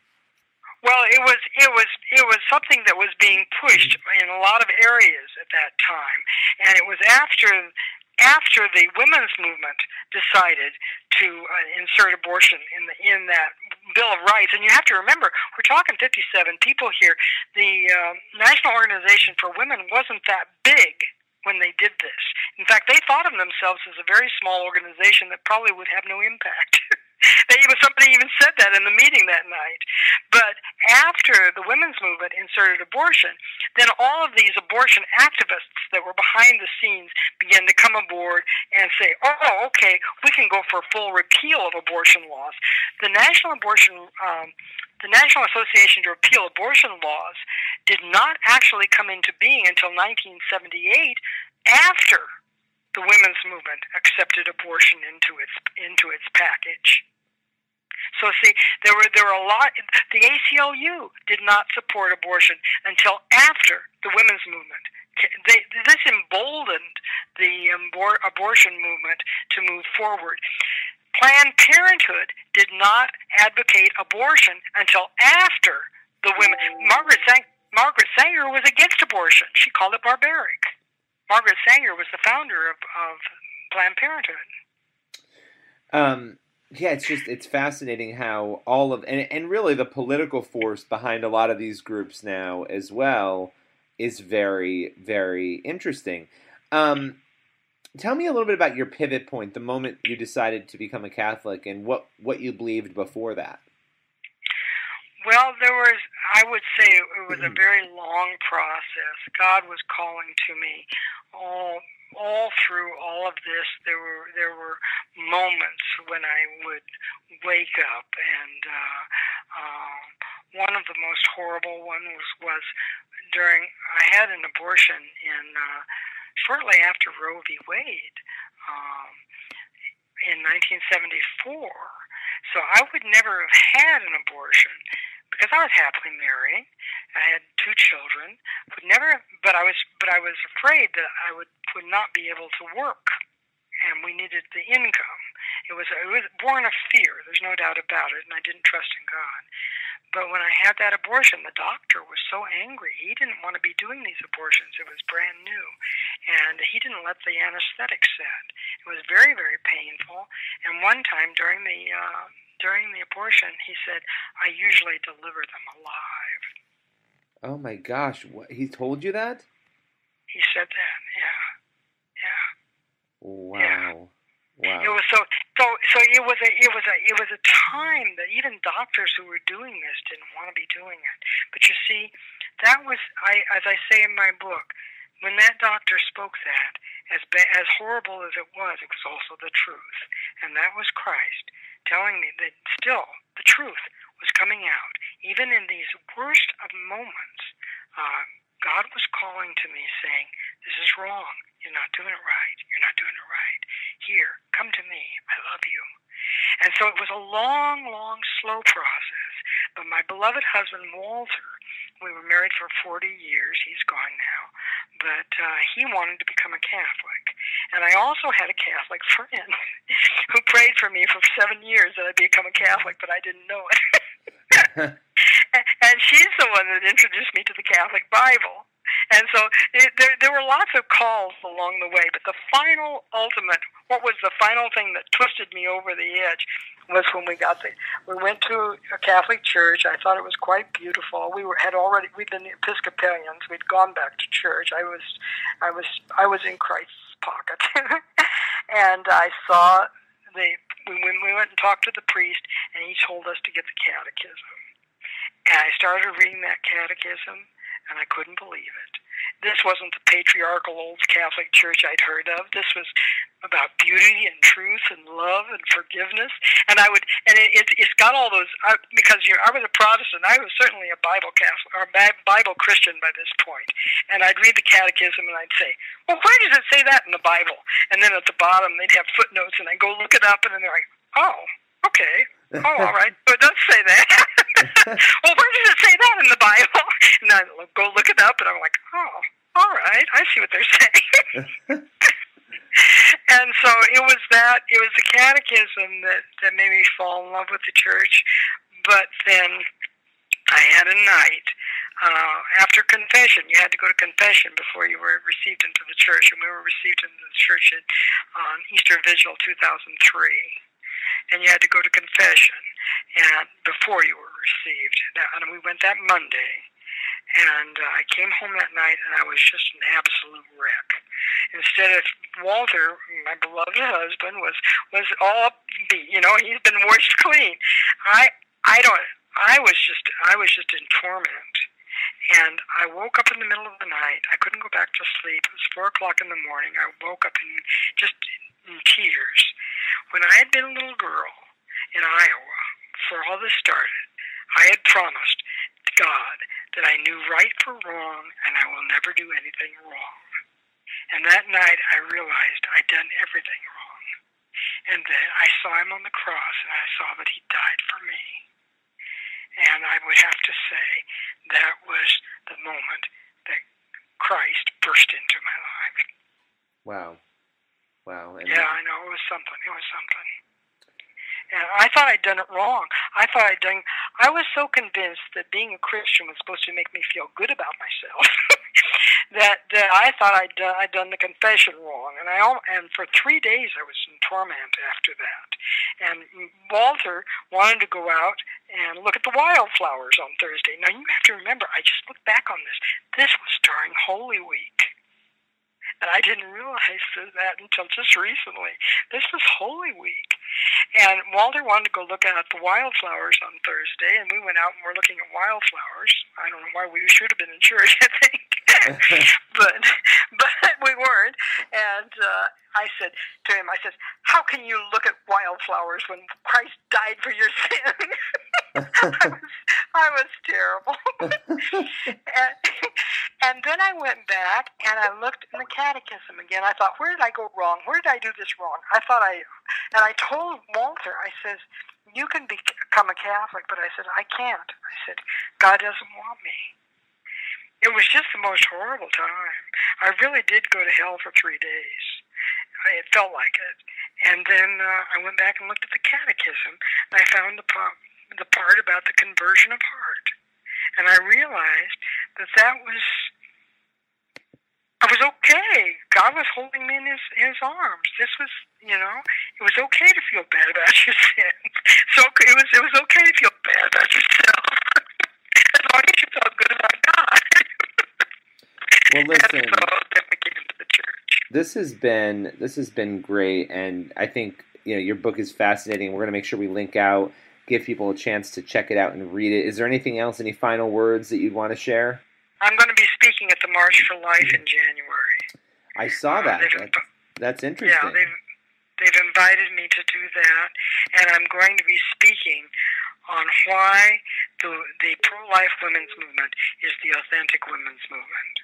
Well, it was it was it was something that was being pushed in a lot of areas at that time, and it was after after the women's movement decided to uh, insert abortion in the in that Bill of Rights. And you have to remember, we're talking 57 people here. The uh, National Organization for Women wasn't that big when they did this. In fact, they thought of themselves as a very small organization that probably would have no impact. (laughs) (laughs) they even somebody even said that in the meeting that night. But after the women's movement inserted abortion, then all of these abortion activists that were behind the scenes began to come aboard and say, "Oh, okay, we can go for full repeal of abortion laws." The National Abortion, um, the National Association to Repeal Abortion Laws, did not actually come into being until 1978, after the women's movement accepted abortion into its into its package. So see, there were there were a lot. The ACLU did not support abortion until after the women's movement. They, this emboldened the abor- abortion movement to move forward. Planned Parenthood did not advocate abortion until after the women. Margaret Margaret Sanger was against abortion. She called it barbaric. Margaret Sanger was the founder of, of Planned Parenthood. Um, yeah, it's just it's fascinating how all of and and really the political force behind a lot of these groups now as well is very very interesting. Um, tell me a little bit about your pivot point, the moment you decided to become a Catholic, and what what you believed before that. Well, there was, I would say it was a very long process. God was calling to me all all through all of this there were there were moments when I would wake up and uh, uh, one of the most horrible ones was, was during I had an abortion in uh, shortly after Roe v. Wade um, in 1974 so I would never have had an abortion because I was happily married. I had two children. Would never, but I was, but I was afraid that I would would not be able to work, and we needed the income. It was it was born of fear. There's no doubt about it, and I didn't trust in God. But when I had that abortion, the doctor was so angry. He didn't want to be doing these abortions. It was brand new. And he didn't let the anesthetic set. It was very, very painful. And one time during the uh, during the abortion, he said, I usually deliver them alive. Oh my gosh, what, he told you that? He said that, yeah. Yeah. Wow. Yeah. Wow. It was so so so it was a it was a it was a time that even doctors who were doing this didn't want to be doing it. But you see, that was I as I say in my book, when that doctor spoke that, as as horrible as it was, it was also the truth, and that was Christ telling me that still the truth was coming out, even in these worst of moments. Uh, God was calling to me, saying, "This is wrong. You're not doing it right. You're not doing it right. Here, come to me. I love you." And so it was a long, long, slow process. But my beloved husband, Walter, we were married for 40 years. He's gone now. But uh, he wanted to become a Catholic. And I also had a Catholic (laughs) friend who prayed for me for seven years that I'd become a Catholic, but I didn't know it. (laughs) (laughs) and she's the one that introduced me to the Catholic Bible. And so it, there, there were lots of calls along the way, but the final, ultimate, what was the final thing that twisted me over the edge was when we got the, we went to a Catholic church. I thought it was quite beautiful. We were had already, we'd been Episcopalians. We'd gone back to church. I was, I was, I was in Christ's pocket, (laughs) and I saw the. When we went and talked to the priest, and he told us to get the catechism. And I started reading that catechism, and I couldn't believe it. This wasn't the patriarchal old Catholic Church I'd heard of. This was about beauty and truth and love and forgiveness. And I would, and it, it, it's got all those I, because you know, I was a Protestant. I was certainly a Bible Catholic or Bible Christian by this point. And I'd read the Catechism and I'd say, "Well, where does it say that in the Bible?" And then at the bottom they'd have footnotes, and I go look it up, and then they're like, "Oh, okay." oh, all right. So it does say that. (laughs) well, where does it say that in the Bible? (laughs) And I go look it up, and I'm like, oh, all right. I see what they're saying. (laughs) and so it was that. It was the catechism that that made me fall in love with the church. But then I had a night uh, after confession. You had to go to confession before you were received into the church, and we were received into the church in, on Easter Vigil 2003 and you had to go to confession and before you were received. That, and we went that Monday, and uh, I came home that night and I was just an absolute wreck. Instead of Walter, my beloved husband, was was all upbeat. You know, he's been washed (laughs) clean. I I don't. I was just I was just in torment. And I woke up in the middle of the night. I couldn't go back to sleep. It was four o'clock in the morning. I woke up in just in tears. When I had been a little girl in Iowa, before all this started, I had promised God that I knew right for wrong and I will never do anything wrong. And that night I realized I'd done everything wrong. And then I saw him on the cross and I saw that he died for me. And I would have to say that was the moment that Christ burst into my life. Wow. Wow. And Yeah, I know. It was something. It was something. I thought I'd done it wrong. I thought I'd done. I was so convinced that being a Christian was supposed to make me feel good about myself (laughs) that that I thought I'd done, I'd done the confession wrong. And I and for three days I was in torment after that. And Walter wanted to go out and look at the wildflowers on Thursday. Now you have to remember, I just looked back on this. This was during Holy Week. And I didn't realize that until just recently. This was Holy Week. And Walter wanted to go look at the wildflowers on Thursday, and we went out and we're looking at wildflowers. I don't know why we should have been in church, (laughs) I think. (laughs) but but we weren't. And uh, I said to him, I said, How can you look at wildflowers when Christ died for your (laughs) sins? (laughs) I, was, terrible. and, (laughs) and then I went back and I looked in the catechism again. I thought, where did I go wrong? Where did I do this wrong? I thought I, and I told Walter, I says, you can become a Catholic, but I said, I can't. I said, God doesn't want me. It was just the most horrible time. I really did go to hell for three days. It felt like it. And then uh, I went back and looked at the catechism, and I found the the part about the conversion of heart. And I realized that that was I was okay. God was holding me in his his arms. This was, you know, it was okay to feel bad about (laughs) your sins. So it was it was okay to feel bad about yourself. (laughs) as long as you felt good about God. Well, (laughs) listen. So then we get into the church. this has been this has been great and i think you know your book is fascinating. We're going to make sure we link out, give people a chance to check it out and read it. Is there anything else? Any final words that you'd want to share? I'm going to be speaking at the March for Life in January. I saw uh, that. They've That's, that's interesting. Yeah, they've they've invited me to do that, and I'm going to be speaking on why the the pro-life women's movement is the authentic women's movement.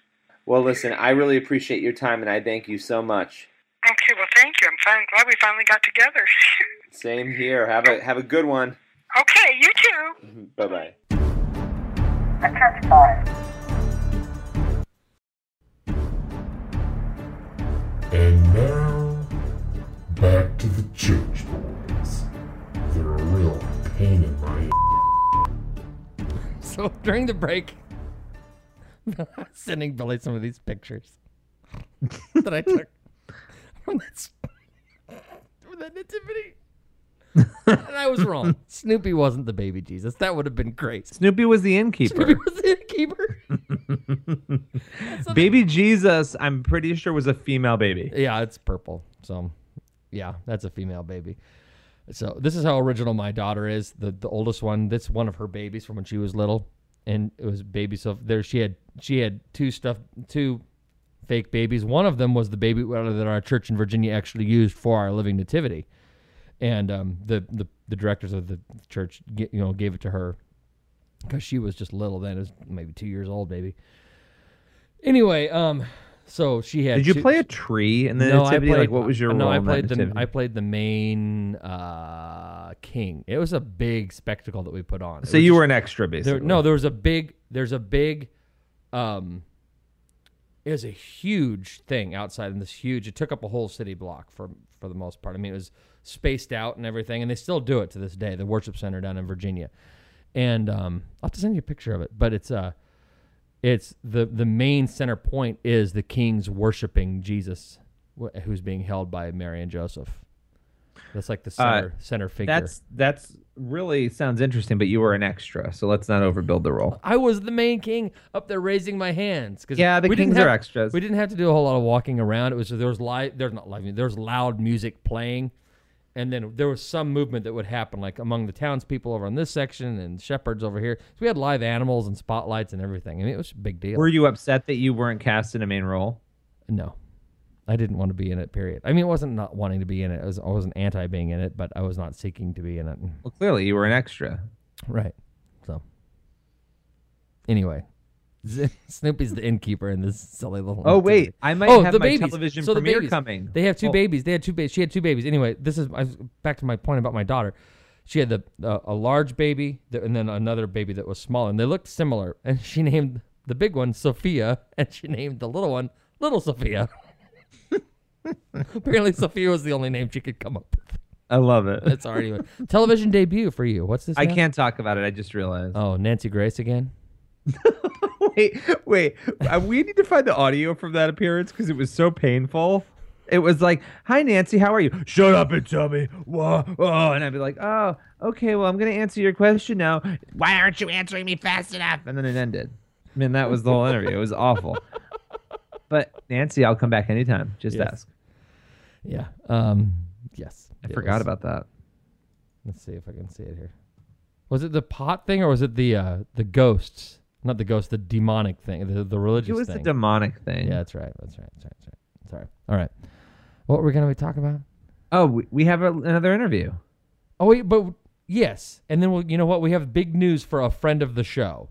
Well, listen, I really appreciate your time, and I thank you so much. Okay, well, thank you. I'm fin- glad we finally got together. (laughs) Same here. Have a have a good one. Okay, you too. Bye bye. The Church Boys. And now, back to the church boys. They're a real pain in my So during the break, (laughs) I was sending Billy some of these pictures that I took (laughs) from that, from that nativity. And I was wrong. (laughs) Snoopy wasn't the baby Jesus. That would have been great. Snoopy was the innkeeper. Snoopy was the innkeeper. (laughs) Baby Jesus, I'm pretty sure was a female baby. Yeah, it's purple. So, yeah, that's a female baby. So this is how original my daughter is. The the oldest one. That's one of her babies from when she was little, and it was baby. So there she had she had two stuff two fake babies. One of them was the baby that our church in Virginia actually used for our living nativity, and um, the the the directors of the church ge- you know gave it to her because she was just little then. It was maybe two years old, baby. Anyway, um, so she had. Did you play a tree in the no, nativity? I played, like, what was your no? role I in that played the? I played the main uh, king. It was a big spectacle that we put on. It so you were an extra, basically. there, no, there was a big. There's a big. Um, it was a huge thing outside, and this huge. It took up a whole city block for for the most part. I mean, it was spaced out and everything, and they still do it to this day. The worship center down in Virginia, and um, I'll have to send you a picture of it. But it's uh it's the the main center point is the kings worshiping Jesus, wh- who's being held by Mary and Joseph. That's like the center center figure. Uh, That's that's really sounds interesting, but you were an extra, so let's not overbuild the role. I was the main king up there raising my hands because Yeah, the we didn't kings are have- extras. We didn't have to do a whole lot of walking around. It was there was live. There's not live. There was loud music playing, and then there was some movement that would happen, like among the townspeople over on this section and shepherds over here. So we had live animals and spotlights and everything. I mean, it was a big deal. Were you upset that you weren't cast in a main role? No, I didn't want to be in it. Period. I mean, it wasn't not wanting to be in it. I, was, I wasn't anti being in it, but I was not seeking to be in it. Well, clearly you were an extra. Right. So, anyway, (laughs) Snoopy's the innkeeper in this silly little. Oh wait, I might oh, have the my babies. television so the premiere babies. coming. They have two Oh. babies. They had two babies. She had two babies. Anyway, this is I was, back to my point about my daughter. She had the uh, a large baby that, and then another baby that was smaller, and they looked similar. (laughs) And she named the big one Sophia, and she named the little one Little Sophia. (laughs) Apparently, Sophia was the only name she could come up with. I love it. That's already television debut for you. What's this? I now? can't talk about it. I just realized. Oh, Nancy Grace again. (laughs) wait, wait. Uh, we need to find the audio from that appearance because it was so painful. It was like, "Hi Nancy, how are you?" Shut up and tell me. Whoa, oh, and I'd be like, "Oh, okay. Well, I'm gonna answer your question now. Why aren't you answering me fast enough?" And then it ended. I mean, that was the whole interview. It was awful. But Nancy, I'll come back anytime. Just Yes. ask. Yeah. Um. Yes. I forgot was- about that. Let's see if I can see it here. Was it the pot thing or was it the uh the ghosts? Not the ghost, the demonic thing, the the religious It was thing. the demonic thing. yeah, that's right. That's right. That's right. That's right. Sorry. All right. What were we gonna be talking about? Oh, we, we have a, another interview. Oh wait, but yes, and then we'll. You know what? We have big news for a friend of the show.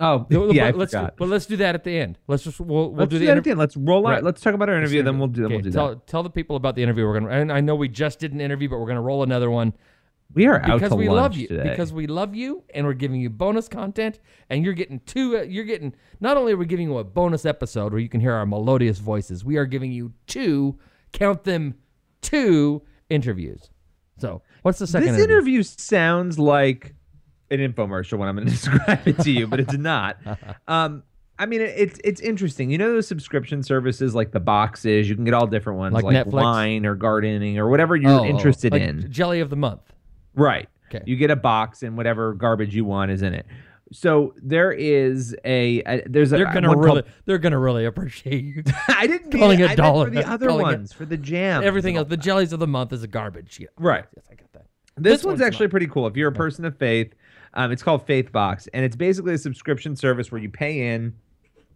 Oh, But (laughs) yeah, I let's forgot. but let's do that at the end. Let's just we'll we'll Let's do do the that inter- at the end. Let's roll out. Right. Let's talk about our interview, then we'll do. Then we'll do tell, that. Tell the people about the interview we're gonna. And I know we just did an interview, but we're gonna roll another one. We are out because to we love you today. because we love you and we're giving you bonus content and you're getting two uh, you're getting not only are we giving you a bonus episode where you can hear our melodious voices we are giving you two count them two interviews so what's the second this interview? interview sounds like an infomercial when I'm going (laughs) to describe it to you, but it's not. (laughs) Um, I mean, it's it's interesting. You know those subscription services like the boxes. You can get all different ones, Like like, wine or gardening or whatever you're oh, interested like in. jelly of the month Right. Okay. You get a box and whatever garbage you want is in it. So there is a, a there's a They're gonna really, called- they're gonna really appreciate you. (laughs) I didn't mean calling it, it dollar- for the other calling it- ones for the jam. Everything else, the jellies of the month is a garbage. Yeah. Right. Yes, I got that. This, This one's, one's actually pretty cool. If you're a person of faith, um, it's called Faith Box, and it's basically a subscription service where you pay in,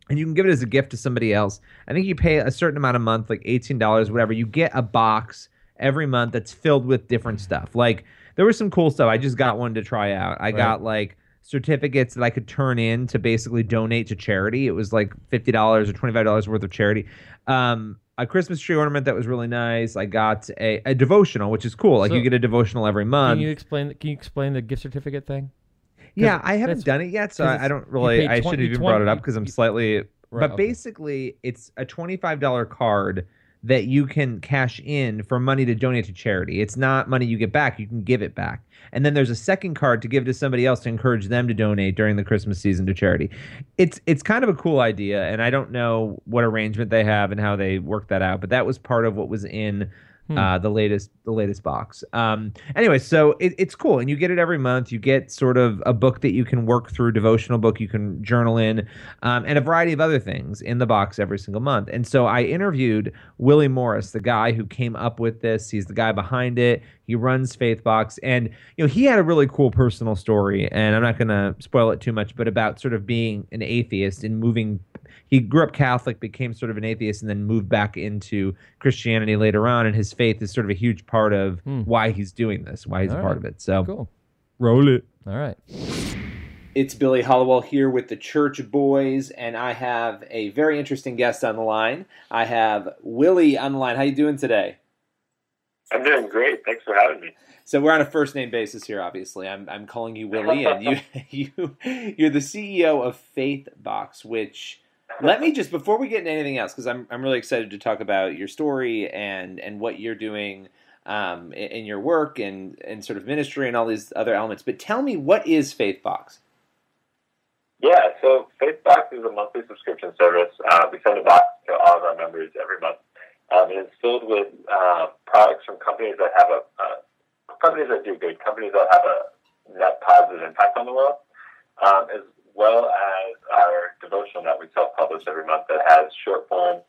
and you can give it as a gift to somebody else. I think you pay a certain amount a month, like eighteen dollars, whatever. You get a box every month that's filled with different stuff. Like there was some cool stuff. I just got one to try out. I got like certificates that I could turn in to basically donate to charity. It was like fifty dollars or twenty five dollars worth of charity. Um, a Christmas tree ornament that was really nice. I got a, a devotional, which is cool. Like So- you get a devotional every month. Can you explain? Can you explain the gift certificate thing? Yeah, I haven't done it yet, so I, don't really. pay I 20 should have even 20 brought it up because I'm slightly. Right, but okay. basically, it's a twenty-five dollar card that you can cash in for money to donate to charity. It's not money you get back; you can give it back. And then there's a second card to give to somebody else to encourage them to donate during the Christmas season to charity. It's it's kind of a cool idea, and I don't know what arrangement they have and how they work that out. But that was part of what was in Hmm. uh, the latest the latest box. Um, anyway, so it, it's cool, and you get it every month. You get sort of a book that you can work through, devotional book you can journal in, um, and a variety of other things in the box every single month. And so I interviewed Willie Morris, the guy who came up with this. He's the guy behind it. He runs Faith Box, and you know he had a really cool personal story. And I'm not going to spoil it too much, but about sort of being an atheist and moving he grew up Catholic, became sort of an atheist, and then moved back into Christianity later on. And his faith is sort of a huge part of Hmm. why he's doing this, why he's All a part right. of it. So Cool. roll it. All right. It's Billy Hallowell here with the Church Boys, and I have a very interesting guest on the line. I have Willie on the line. How you doing today? I'm doing great. Thanks for having me. So we're on a first name basis here. Obviously, I'm I'm calling you Willie, and you (laughs) (laughs) you you're the CEO of Faith Box. Which let me just before we get into anything else, because I'm I'm really excited to talk about your story and and what you're doing um, in, in your work and and sort of ministry and all these other elements. But tell me, what is Faith Box? Yeah, so Faith Box is a monthly subscription service. Uh, we send a box to all of our members every month. Um, and it's filled with uh, products from companies that have a uh, companies that do good, companies that have a net positive impact on the world, um, as well as our devotional that we self-publish every month that has short form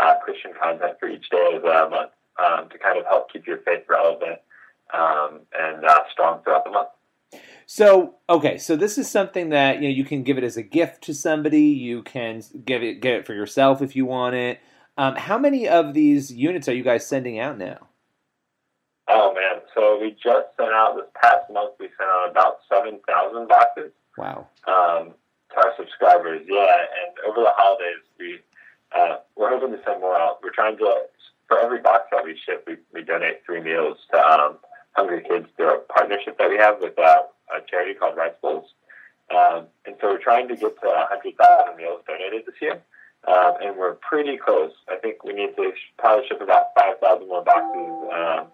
uh, Christian content for each day of the month um, to kind of help keep your faith relevant um, and uh, strong throughout the month. So okay, so this is something that you know you can give it as a gift to somebody. You can give it get it for yourself if you want it. Um, how many of these units are you guys sending out now? Oh man! So we just sent out this past month. We sent out about seven thousand boxes Wow. um, to our subscribers. Yeah, and over the holidays, we uh, we're hoping to send more out. We're trying to for every box that we ship, we, we donate three meals to um, hungry kids through a partnership that we have with uh, a charity called Rice Bowls. Um, and so we're trying to get to 100,000 meals donated this year. Um, and we're pretty close. I think we need to probably ship about 5,000 more boxes um,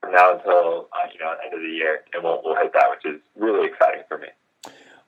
from now until uh, you know end of the year, and we'll, we'll hit that, which is really exciting for me.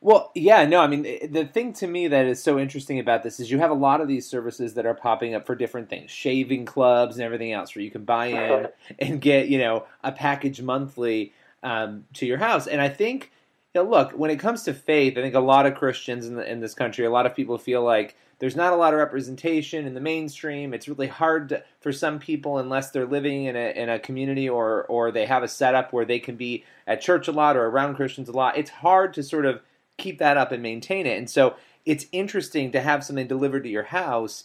Well, yeah, no, I mean, the- thing to me that is so interesting about this is you have a lot of these services that are popping up for different things, shaving clubs and everything else, where you can buy in (laughs) and get, you know, a package monthly um, to your house. And I think, you know, look, when it comes to faith, I think a lot of Christians in, the, in this country, a lot of people feel like there's not a lot of representation in the mainstream. It's really hard to, for some people unless they're living in a, in a community or, or they have a setup where they can be at church a lot or around Christians a lot. It's hard to sort of keep that up and maintain it. And so it's interesting to have something delivered to your house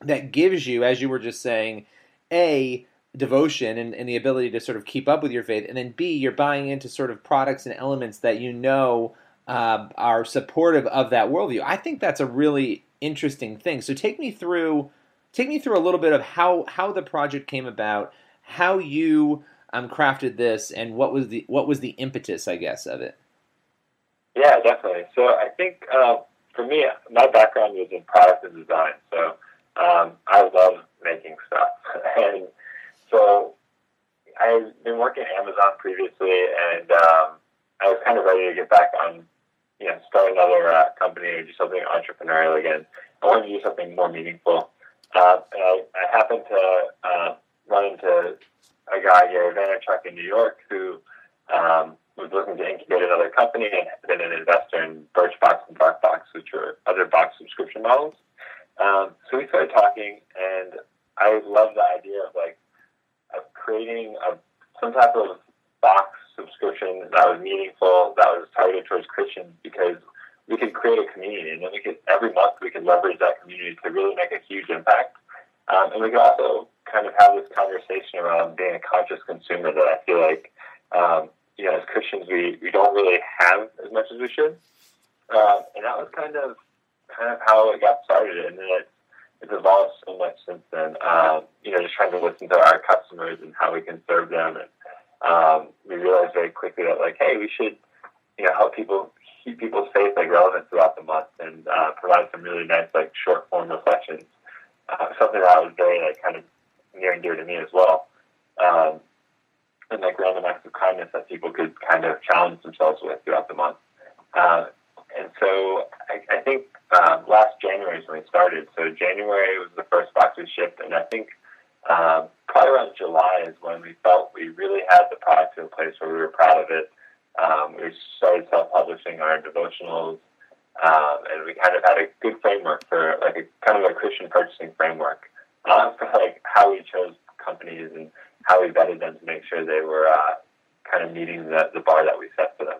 that gives you, as you were just saying, A, devotion and, and the ability to sort of keep up with your faith, and then B, you're buying into sort of products and elements that you know uh, are supportive of that worldview. I think that's a really interesting thing. So take me through take me through a little bit of how how the project came about, how you um, crafted this, and what was the what was the impetus, I guess, of it. Yeah, definitely. So I think uh, for me, my background was in product and design. So um, I love making stuff, (laughs) and so I've been working at Amazon previously, and um, I was kind of ready to get back on, you know, start another uh, company or do something entrepreneurial again. I wanted to do something more meaningful. Uh, I, I happened to uh, run into a guy, Gary Vaynerchuk, in New York, who um, was looking to incubate another company and had been an investor in Birchbox and Dropbox, which are other box subscription models. Um, so we started talking, and I love the idea of like of creating a some type of box subscription that was meaningful, that was targeted towards Christians, because we could create a community, and then we could every month we could leverage that community to really make a huge impact. Um, and we could also kind of have this conversation around being a conscious consumer that I feel like, um, you know, as Christians we, we don't really have as much as we should. Uh, and that was kind of kind of how it got started, and then it, it's evolved so much since then. Um, you know, just trying to listen to our customers and how we can serve them, and um, we realized very quickly that like, hey, we should you know help people keep people's faith like relevant throughout the month and uh, provide some really nice like short form reflections. Uh, something that was very like kind of near and dear to me as well. Um, and like random acts of kindness that people could kind of challenge themselves with throughout the month. Uh, and so I, I think um, last January is when we started. So January was the first box we shipped, and I think um, probably around July is when we felt we really had the product to a place where we were proud of it. Um, we started self-publishing our devotionals, um, and we kind of had a good framework for like a kind of a Christian purchasing framework uh, for like how we chose companies and how we vetted them to make sure they were uh, kind of meeting the, the bar that we set for them.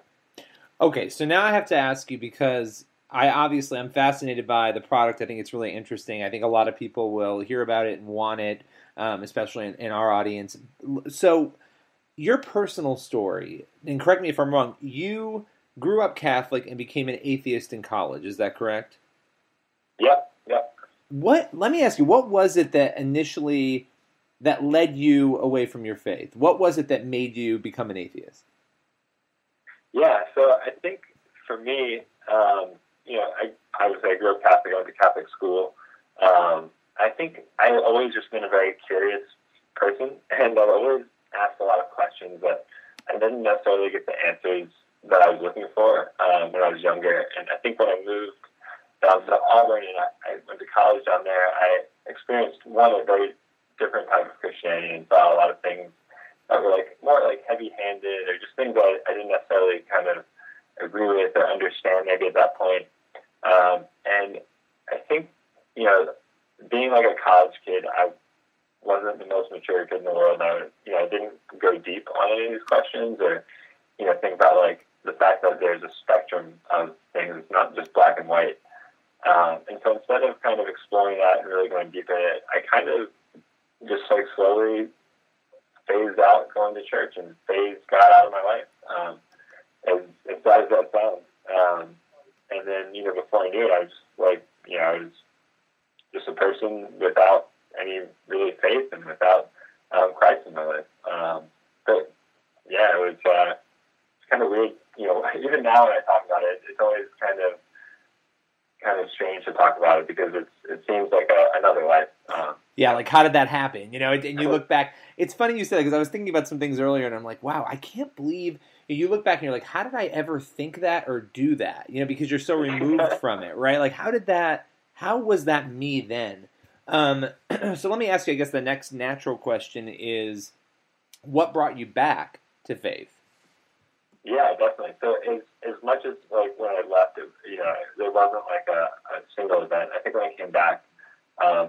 Okay, so now I have to ask you because I obviously I'm fascinated by the product. I think it's really interesting. I think a lot of people will hear about it and want it, um, especially in, in our audience. So, your personal story, and correct me if I'm wrong. You grew up Catholic and became an atheist in college. Is that correct? Yep. Yep. What? Let me ask you. What was it that initially that led you away from your faith? What was it that made you become an atheist? Yeah, so I think for me, um, you know, I, I was I grew up Catholic, I went to Catholic school. Um, I think I've always just been a very curious person, (laughs) and I've always asked a lot of questions that I didn't necessarily get the answers that I was looking for um, when I was younger. And I think when I moved down to Auburn and I, I went to college down there, I experienced one a very different type of Christianity and saw a lot of things that were like more like heavy-handed or just things that I, I didn't necessarily kind of agree with or understand maybe at that point. Um, and I think you know, being like a college kid, I wasn't the most mature kid in the world. I, you know, I didn't go deep on any of these questions or you know think about like the fact that there's a spectrum of things, not just black and white. Um, and so instead of kind of exploring that and really going deep in it, I kind of just like slowly phased out going to church and phased God out of my life. Um, as, as bad as that sounds. Um, and then, you know, before I knew it, I was like, you know, I was just a person without any really faith and without um, Christ in my life. Um, but yeah, it was, uh, it's kind of weird. You know, (laughs) even now when I talk about it, it's always kind of, kind of strange to talk about it because it's, it seems like a, another life. Um, yeah, like how did that happen? You know, and you look back. It's funny you said that because I was thinking about some things earlier, and I'm like, wow, I can't believe you look back and you're like, how did I ever think that or do that? You know, because you're so removed (laughs) from it, right? Like, how did that? How was that me then? Um, (clears throat) so let me ask you. I guess the next natural question is, what brought you back to faith? Yeah, definitely. So as as much as like when I left, it, you know, there wasn't like a, a single event. I think when I came back, um,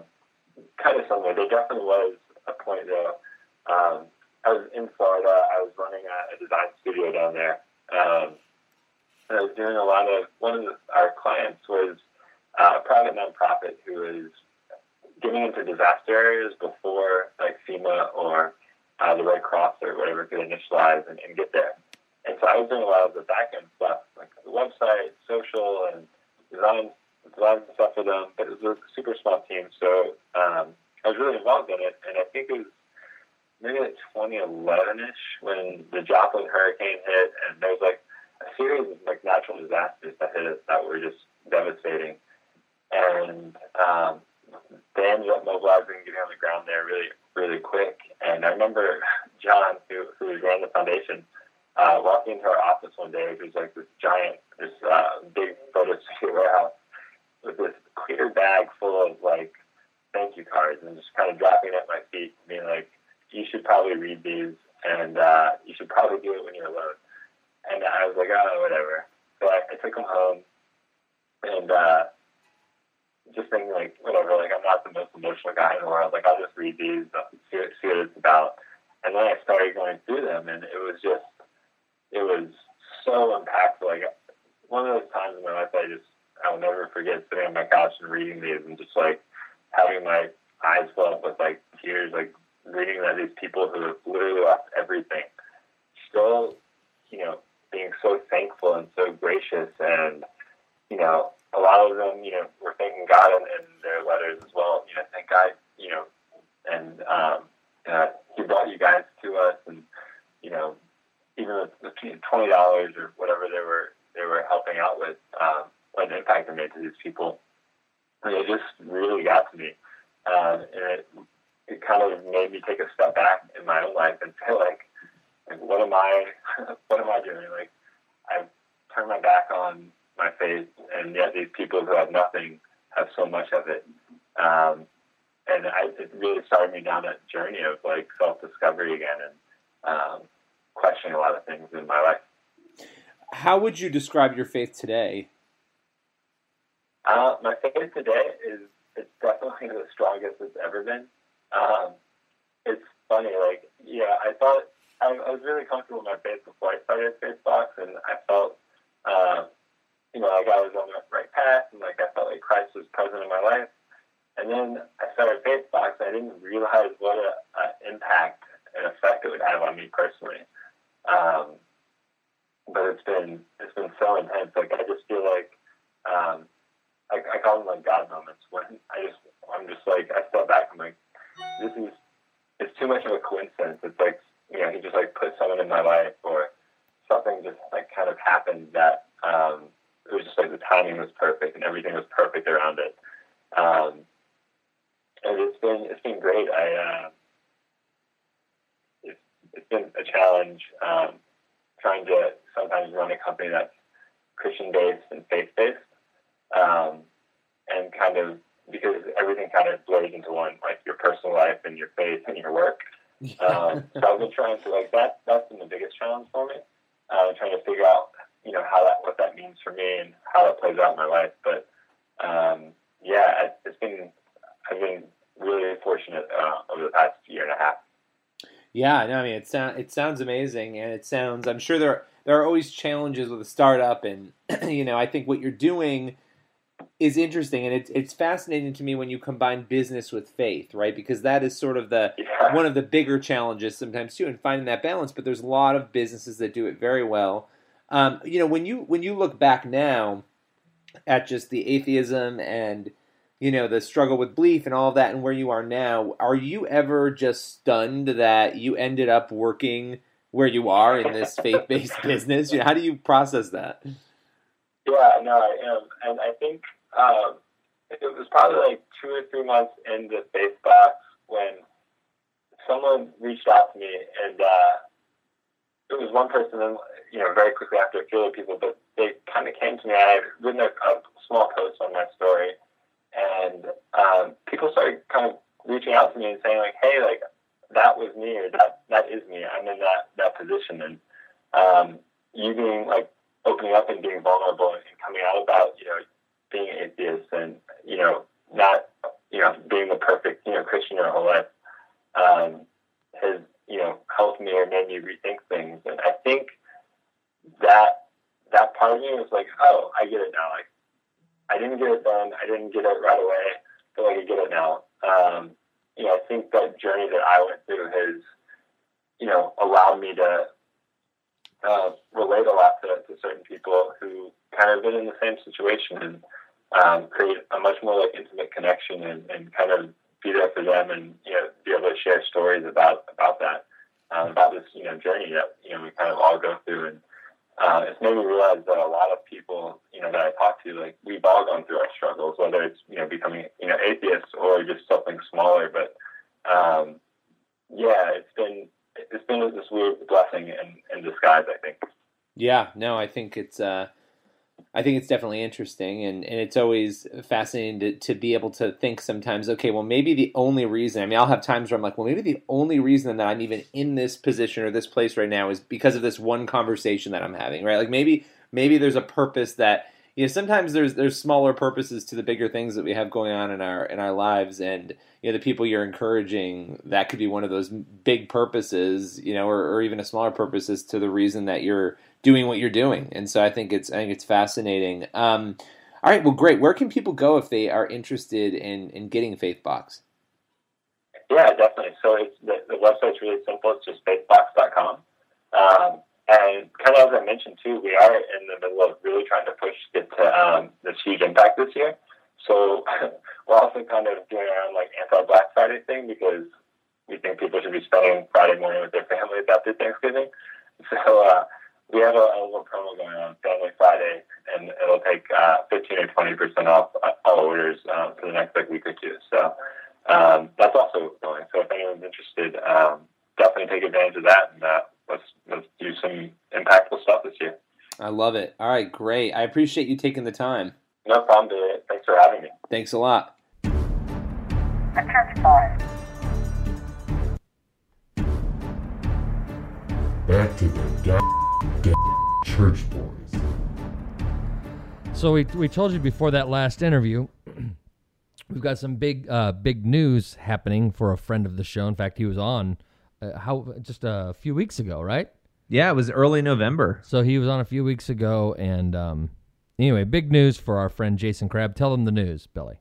kind of similar. There definitely was a point though. Um, I was in Florida. I was running a, a design studio down there, um, and I was doing a lot of. One of the, our clients was uh, a private nonprofit who is getting into disaster areas before like FEMA or uh, the Red Cross or whatever could initialize and, and get there. And so I was doing a lot of the back end stuff, like the website, social, and design design stuff for them. But it was a super small team, so um, I was really involved in it. And I think it was maybe like 2011ish when the Joplin hurricane hit, and there was like a series of like natural disasters that hit us that were just devastating. And um, they ended up mobilizing, getting on the ground there really, really quick. And I remember John, who who ran the foundation, uh, walking into our office one day, which was like this giant, this uh, big photo studio (laughs) warehouse, with this clear bag full of like thank you cards, and just kind of dropping at my feet, being like, you should probably read these, and uh, you should probably do it when you're alone. And I was like, oh, whatever. So I, I took them home, and uh, just thinking like whatever, like I'm not the most emotional guy in the world. Like I'll just read these, see, see what it's about. And then I started going through them, and it was just, it was so impactful. Like one of those times in my life, I just, I'll never forget sitting on my couch and reading these, and just like having my eyes fill up with like tears, like reading that these people who have literally lost everything, still, you know, being so thankful and so gracious, and you know, a lot of them, you know, were thanking God in, in their letters as well. You know, thank God, you know, and um, uh, He brought you guys to us, and you know, even the twenty dollars or whatever they were they were helping out with, um, what an impact it made to these people. And it just really got to me, uh, and it it kind of made me take a step back in my own life and feel like, like what am I, (laughs) what am I doing? Like, I've turned my back on my faith, and yet these people who have nothing have so much of it. Um, and I, it really started me down that journey of like self discovery again and um, questioning a lot of things in my life. How would you describe your faith today? Uh, my faith today is it's definitely the strongest it's ever been. Um, it's funny, like yeah, I thought I, I was really comfortable in my faith before I started Faithbox, and I felt, uh, you know, like I was on the right path, and like I felt like Christ was present in my life. And then I started Faithbox. I didn't realize what a, a impact and effect it would have on me personally. Um, but it's been it's been so intense. Like I just feel like um, I, I call them like God moments when I just I'm just like I step back. I'm like, this is it's too much of a coincidence. It's like you know he just like put someone in my life or something just like kind of happened that um, it was just like the timing was perfect and everything was perfect around it. Um, and it's been it's been great. I uh, it's it's been a challenge um, trying to sometimes run a company that's Christian based and faith based, um, and kind of because everything kind of blurs into one, like your personal life and your faith and your work. (laughs) Um, so I've been trying to like that. That's been the biggest challenge for me. Uh, trying to figure out, you know, how that what that means for me and how that plays out in my life. But um, yeah, it- it's been I've been really fortunate uh, over the past year and a half. Yeah, no, I mean it sounds it sounds amazing, and it sounds. I'm sure there there are always challenges with a startup, and (clears throat) you know I think what you're doing is interesting, and it's it's fascinating to me when you combine business with faith, right? Because that is sort of the Yeah. one of the bigger challenges sometimes too, in finding that balance. But there's a lot of businesses that do it very well. Um, you know, when you when you look back now at just the atheism and you know the struggle with belief and all that, and where you are now, are you ever just stunned that you ended up working where you are in this (laughs) faith based business? You know, how do you process that? Yeah, no, I am, and I think um, it was probably like two or three months into Faithbox when someone reached out to me, and uh, it was one person, and you know, very quickly after a few other people, but they kind of came to me. I had written a, a small post on my story, and um, people started kind of reaching out to me and saying like, "Hey, like that was me, or that that is me. I'm in that that position." And um, you being like opening up and being vulnerable and coming out about you know being atheist and you know not you know being the perfect you know Christian your whole life um, has you know helped me or made me rethink things. And I think that that part of me was like, oh, I get it now. Like I didn't get it then. I didn't get it right away. But like I get it now. Um, you know, I think that journey that I went through has, you know, allowed me to uh, relate a lot to, to certain people who kind of been in the same situation and um, create a much more like intimate connection and, and kind of be there for them and you know be able to share stories about about that um, about this you know journey that you know we kind of all go through and uh, it's made me realize that a lot of people you know that I talk to like we've all gone through our struggles whether it's you know becoming you know atheists or just something smaller but um, yeah it's been it's been this weird blessing in, in disguise I think. Yeah, no, I think it's uh, I think it's definitely interesting, and, and it's always fascinating to, to be able to think sometimes. Okay, well, maybe the only reason I mean, I'll have times where I'm like, well, maybe the only reason that I'm even in this position or this place right now is because of this one conversation that I'm having, right? Like maybe maybe there's a purpose that you know sometimes there's there's smaller purposes to the bigger things that we have going on in our in our lives and you know the people you're encouraging that could be one of those big purposes you know or, or even a smaller purpose purposes to the reason that you're doing what you're doing and so i think it's i think it's fascinating um, all right well great where can people go if they are interested in in getting Faithbox Yeah, definitely. So it's the, the website's really simple. It's just faithbox.com. Um, and kind of as I mentioned too, we are in the middle of really trying to push get to um, this huge impact this year. So (laughs) we're also kind of doing our own like anti-Black Friday thing because we think people should be spending Friday morning with their families after Thanksgiving. (laughs) So uh, we have a, a little promo going on Family Friday, and it'll take uh, 15 or 20 percent off uh, all orders um, for the next like week or two. So um, that's also going. So if anyone's interested, um, definitely take advantage of that, and uh, let's let's do some impactful stuff this year. i love it all right great i appreciate you taking the time No problem, Billy. Thanks for having me. thanks a lot The Back to the goddamn church boys. So we we told you before that last interview, (clears throat) we've got some big uh, big news happening for a friend of the show. In fact, he was on uh, how just a few weeks ago, right? Yeah, it was early November. So he was on a few weeks ago, and um, anyway, big news for our friend Jason Crabb. Tell them the news, Billy.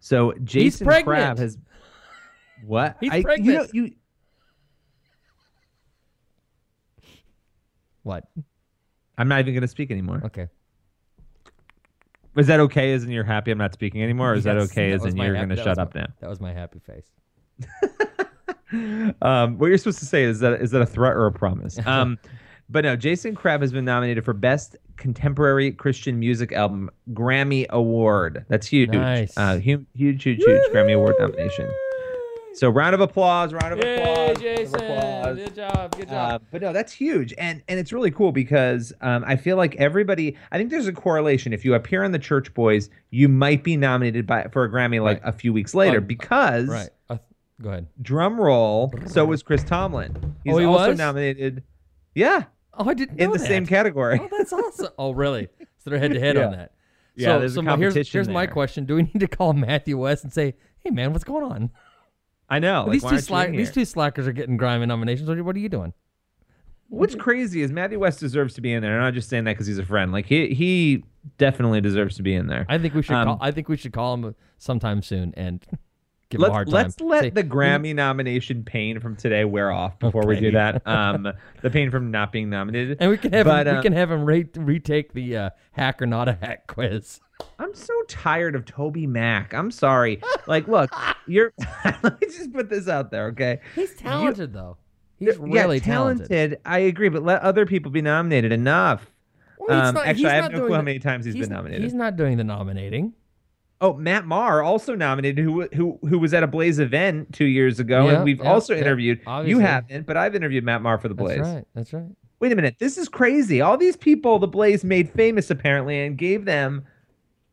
So Jason pregnant. Crabb has what? He's I, You know, pregnant. you What? I'm not even going to speak anymore. Okay. Is that okay? As in you're happy I'm not speaking anymore? Or is that okay? as was in my you're hap- going to shut up my- now? That was my happy face. (laughs) um, what you're supposed to say is that is that a threat or a promise? (laughs) Um, but no, Jason Crabb has been nominated for Best Contemporary Christian Music Album Grammy Award. That's huge. Nice. Uh, huge, huge, huge, huge Grammy Award nomination. So round of applause, round of applause. round of applause. Good job. Good Uh, but no, that's huge, and and it's really cool because um, I feel like everybody. I think there's a correlation. If you appear on the Church Boys, you might be nominated by for a Grammy like Right. a few weeks later Oh, because right. Uh, go ahead. drum roll. So was Chris Tomlin. He's Oh, he also was? nominated. Yeah, Oh, I didn't in know the same category. Oh, that's awesome. (laughs) oh, really? So they're head to head on that. Yeah, so, there's a so my- here's, competition here's my there. question: Do we need to call Matthew West and say, "Hey, man, what's going on?" I know. like, these two slack, these two slackers are getting Grammy nominations. What are, what are you doing? What's crazy is Matthew West deserves to be in there. I'm not just saying that because he's a friend. Like he he definitely deserves to be in there. I think we should. Um, call, I think we should call him sometime soon and give him a let's hard time. let's let Say, the Grammy nomination pain from today wear off before we do that. (laughs) Um, the pain from not being nominated. and we can have but, him, uh, we can have him re- retake the uh, hack or not a hack quiz. I'm so tired of TobyMac. I'm sorry. Like, look, (laughs) you're. (laughs) let me just put this out there, okay? He's talented though. He's yeah, really talented. I agree, but let other people be nominated. Enough. Well, he's Um, not- actually, I have no clue how many times he's been nominated. He's not doing the nominating. Oh, Matt Maher also nominated, who who who was at a Blaze event two years ago, Yeah, and we've yeah, also yeah, interviewed. You haven't, but I've interviewed Matt Maher for the Blaze. That's right. That's right. Wait a minute, this is crazy. All these people the Blaze made famous apparently, and gave them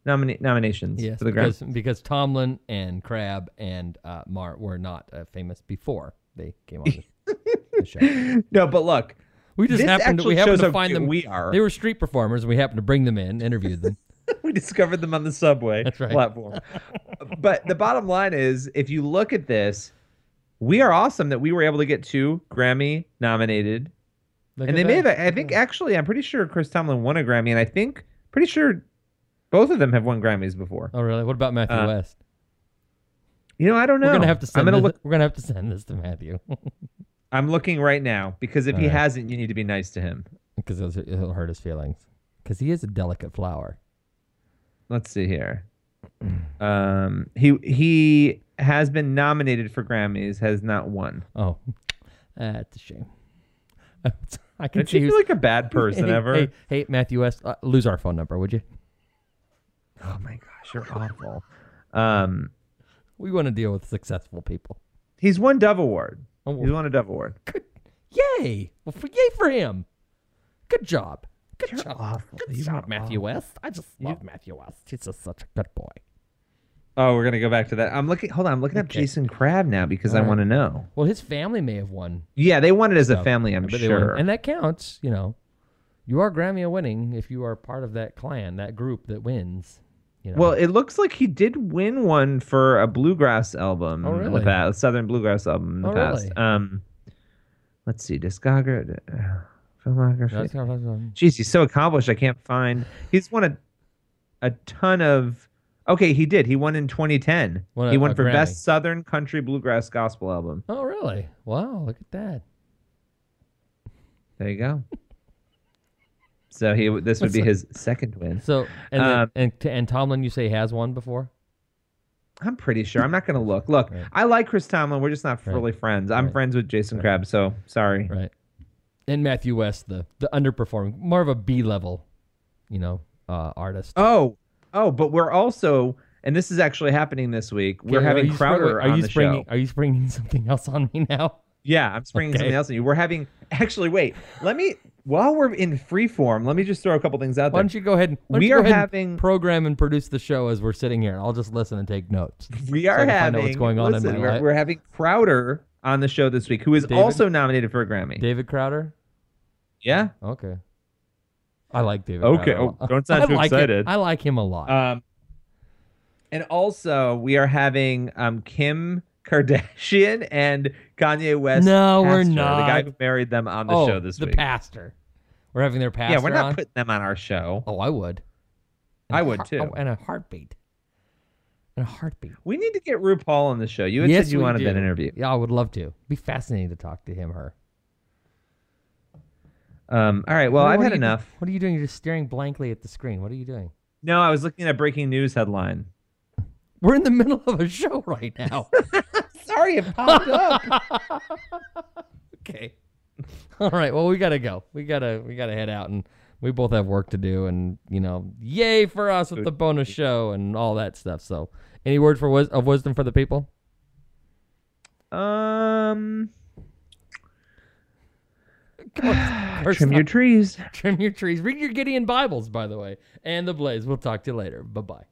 nomina- nominations Yes, for the because, Grammy. because Tomlin and Crabb and uh, Maher were not uh, famous before they came on the, (laughs) the show. No, but look, We just happened to, we happened to find them. we are. They were street performers, and we happened to bring them in, interviewed them. (laughs) (laughs) we discovered them on the subway That's right. platform. but the bottom line is, if you look at this, we are awesome that we were able to get two Grammy nominated, Look and they may have. I think actually, I'm pretty sure Chris Tomlin won a Grammy, and I think pretty sure both of them have won Grammys before. Oh, really? What about Matthew Uh, West? You know, I don't know. We're gonna have to send. I'm gonna this, look. We're gonna have to send this to Matthew (laughs) I'm looking right now because if All he right. hasn't, you need to be nice to him. because it'll, it'll hurt his feelings. Because he is a delicate flower. Let's see here. (clears throat) Um, he he has been nominated for Grammys, has not won. Oh, that's a shame. (laughs) I can Don't see you who's like a bad (laughs) person hey, ever? Hey, hey, Matthew West, uh, lose our phone number, would you? Oh my gosh, you're awful. Um, We want to deal with successful people. he's won Dove Award. Oh, He's won a Dove Award. Good. Yay! Well, for yay for him. Good job. Good You're job. awful. Good You job, are Matthew West. I just love Matthew West. He's just such a good boy. Oh, we're gonna go back to that. I'm looking. Hold on, I'm looking up Jason Crabb now because I All right. want to know. Well, his family may have won. Yeah, they won it as a family. I'm But sure. and that counts. You know, You are Grammy winning if you are part of that clan, that group that wins. You know? Well, it looks like he did win one for a bluegrass album Oh, in really? the past, Southern bluegrass album in the Oh, past. really? Um, let's see, discography, filmography. That's how- that's how- Jeez, he's so accomplished. I can't find. He's won a a ton of. Okay, he did. He won in 2010. Won a- he won for Grammy. best Southern country bluegrass gospel album. Oh, really? Wow, look at that. There you go. so he this would be (laughs) his second win. So, and then, Um, and and Tomlin, you say has won before? I'm pretty sure. I'm not going to look. Look, Right. I like Chris Tomlin. We're just not Right. really friends. I'm Right. friends with Jason Right. Krabs, so sorry. Right. And Matthew West, the the underperforming, more of a B level, you know, uh, artist. Oh, oh, but we're also, and this is actually happening this week. We're Okay, are having you spring- Crowder Are you springing? show. Are you springing (laughs) something else on me now? Yeah, I'm springing Okay. something else on you. We're having actually. Wait, let me. While we're in free form, let me just throw a couple things out there. Why don't you go ahead and We are having- program and produce the show as we're sitting here. I'll just listen and take notes. (laughs) We are find having. what's going on listen, in my we're, life. we're having Crowder on the show this week, who is David? also nominated for a Grammy. David Crowder. Yeah. Okay. I like David. Okay, oh, don't (laughs) sound I too like him- excited. I like him a lot. Um, and also we are having um Kim Kardashian and Kanye West. No, we're not. The guy who married them on the oh, show this the week. The pastor. We're having their pastor. yeah, we're not on? putting them on our show. Oh, I would. In I a would heart- too. oh, and a heartbeat. And a heartbeat. We need to get RuPaul on the show. You had yes, said you we wanted do. that interview. Yeah, I would love to. Be fascinating to talk to him. Or her. Um, all right. Well, What- I've had you enough. What are you doing? You're just staring blankly at the screen. What are you doing? No, I was looking at a breaking news headline. We're in the middle of a show right now. (laughs) Sorry, it popped up. (laughs) okay. All right. Well, we gotta go. We gotta we gotta head out, and we both have work to do. And you know, yay for us with the bonus show and all that stuff. So, any word for of wisdom for the people? um, First (sighs) trim your trees. trim your trees. Read your Gideon Bibles, by the way, and the Blaze. We'll talk to you later. Bye bye.